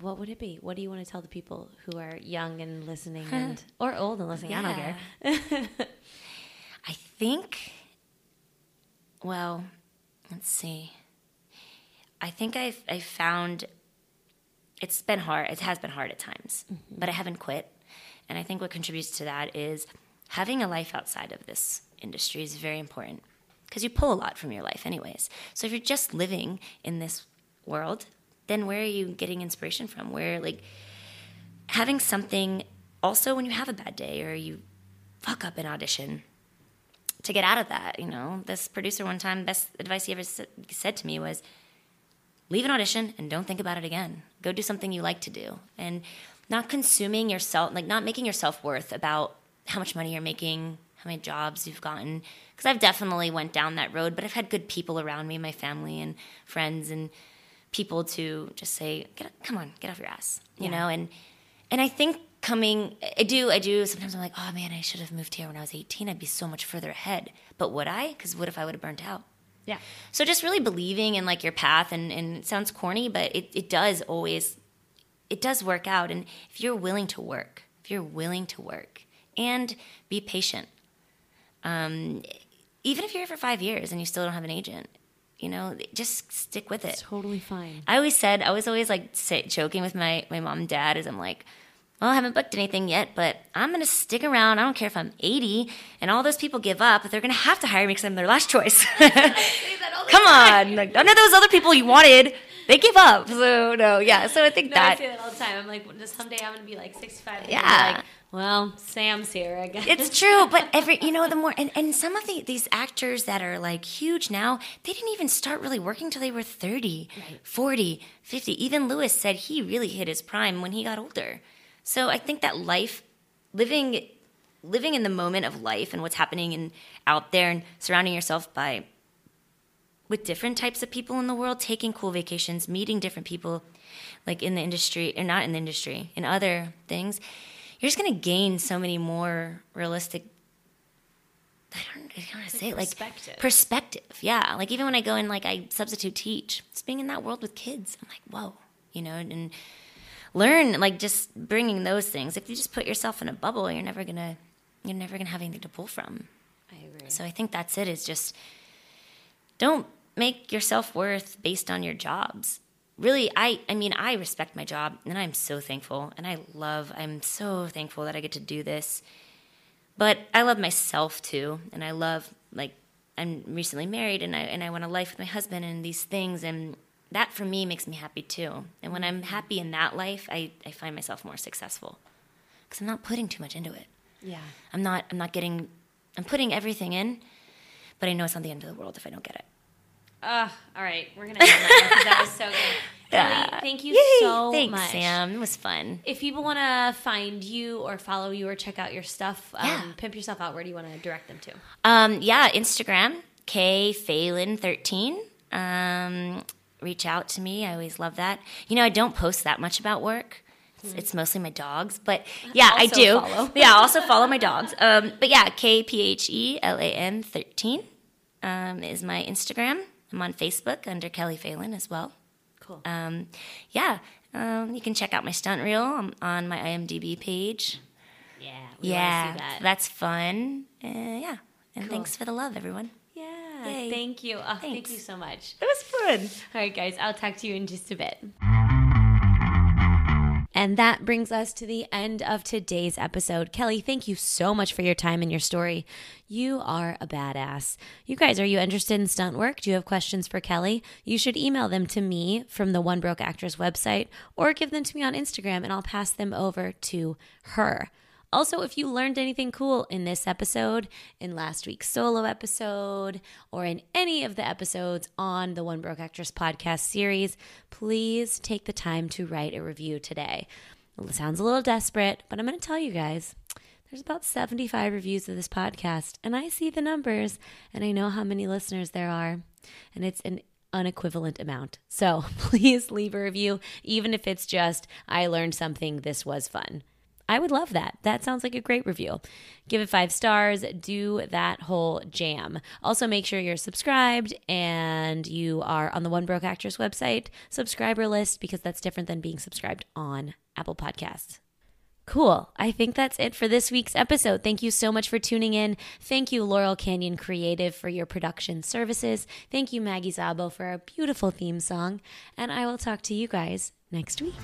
what would it be? What do you want to tell the people who are young and listening, and or old and listening? I don't care. I think, well, let's see. I think I've, I found it's been hard. It has been hard at times, mm-hmm. but I haven't quit. And I think what contributes to that is having a life outside of this industry is very important because you pull a lot from your life, anyways. So if you're just living in this world, then where are you getting inspiration from? Where, like, having something also when you have a bad day or you fuck up an audition to get out of that. You know, this producer one time, best advice he ever said to me was, leave an audition and don't think about it again. Go do something you like to do, and not consuming yourself, like not making your self worth about how much money you're making, how many jobs you've gotten. Because I've definitely went down that road, but I've had good people around me, my family and friends, and people to just say, get, "Come on, get off your ass," you know, and and I think coming, I do, I do. Sometimes I'm like, oh man, I should have moved here when I was 18. I'd be so much further ahead. But would I? Because what if I would have burnt out? Yeah. So just really believing in like your path, and, and it sounds corny, but it, it does always, it does work out. And if you're willing to work, if you're willing to work and be patient, um, even if you're here for five years and you still don't have an agent, you know, just stick with it. Totally fine. I always said, I was always like say, joking with my, my mom and dad as I'm like, well, I haven't booked anything yet, but I'm going to stick around. I don't care if I'm 80 and all those people give up. But they're going to have to hire me because I'm their last choice. Come on. Like, none of those other people you wanted, they give up. So, no, yeah. So I think No, I that say that all the time. I'm like, someday I'm gonna be like 65. and Yeah. Like, well, Sam's here. I guess. it's true, but every you know the more and, and some of the, these actors that are like huge now, they didn't even start really working till they were 30, 40, 50. Even Louis said he really hit his prime when he got older. So I think that life living living in the moment of life and what's happening and out there and surrounding yourself by with different types of people in the world, taking cool vacations, meeting different people like in the industry or not in the industry, in other things, you're just gonna gain so many more realistic I don't know how to say it, like perspective. perspective. Yeah. Like even when I go and like I substitute teach, just being in that world with kids, I'm like, whoa, you know, and learn like just bringing those things. If you just put yourself in a bubble, you're never gonna you're never gonna have anything to pull from. I agree. So I think that's it. Is just don't make your self worth based on your jobs. Really, I I mean I respect my job and I'm so thankful and I love I'm so thankful that I get to do this. But I love myself too, and I love like I'm recently married and I and I want a life with my husband and these things and that for me makes me happy too. And when I'm happy in that life, I, I find myself more successful because I'm not putting too much into it. Yeah. I'm not I'm not getting I'm putting everything in, but I know it's not the end of the world if I don't get it. Uh, all right, we're gonna end that because that was so good. Yeah. Kelly, thank you Yay! so Thanks, much. Sam. It was fun. If people want to find you or follow you or check out your stuff, um, Yeah. pimp yourself out. Where do you want to direct them to? Um, yeah, Instagram, K Phelan thirteen. Um, reach out to me. I always love that. You know, I don't post that much about work. It's, it's mostly my dogs, but yeah, I do. follow. yeah, I also follow my dogs. Um, but yeah, K P H E L A N thirteen um, is my Instagram. I'm on Facebook under Kelly Phelan as well. Cool. Um, yeah, um, you can check out my stunt reel on, on my IMDb page. yeah. We yeah, that. that's fun. Uh, yeah, and thanks for the love, everyone. Yeah. Yay. Thank you. Oh, thank you so much. It was fun. All right, guys, I'll talk to you in just a bit. And that brings us to the end of today's episode. Kelly, thank you so much for your time and your story. You are a badass. You guys, are you interested in stunt work? Do you have questions for Kelly? You should email them to me from the One Broke Actress website or give them to me on Instagram and I'll pass them over to her. Also, if you learned anything cool in this episode, in last week's solo episode, or in any of the episodes on the One Broke Actress podcast series, please take the time to write a review today. It sounds a little desperate, but I'm going to tell you guys there's about 75 reviews of this podcast, and I see the numbers and I know how many listeners there are, and it's an unequivalent amount. So please leave a review, even if it's just, I learned something, this was fun. I would love that. That sounds like a great review. Give it five stars, do that whole jam. Also, make sure you're subscribed and you are on the One Broke Actress website subscriber list because that's different than being subscribed on Apple Podcasts. Cool. I think that's it for this week's episode. Thank you so much for tuning in. Thank you, Laurel Canyon Creative, for your production services. Thank you, Maggie Zabo, for a beautiful theme song. And I will talk to you guys next week.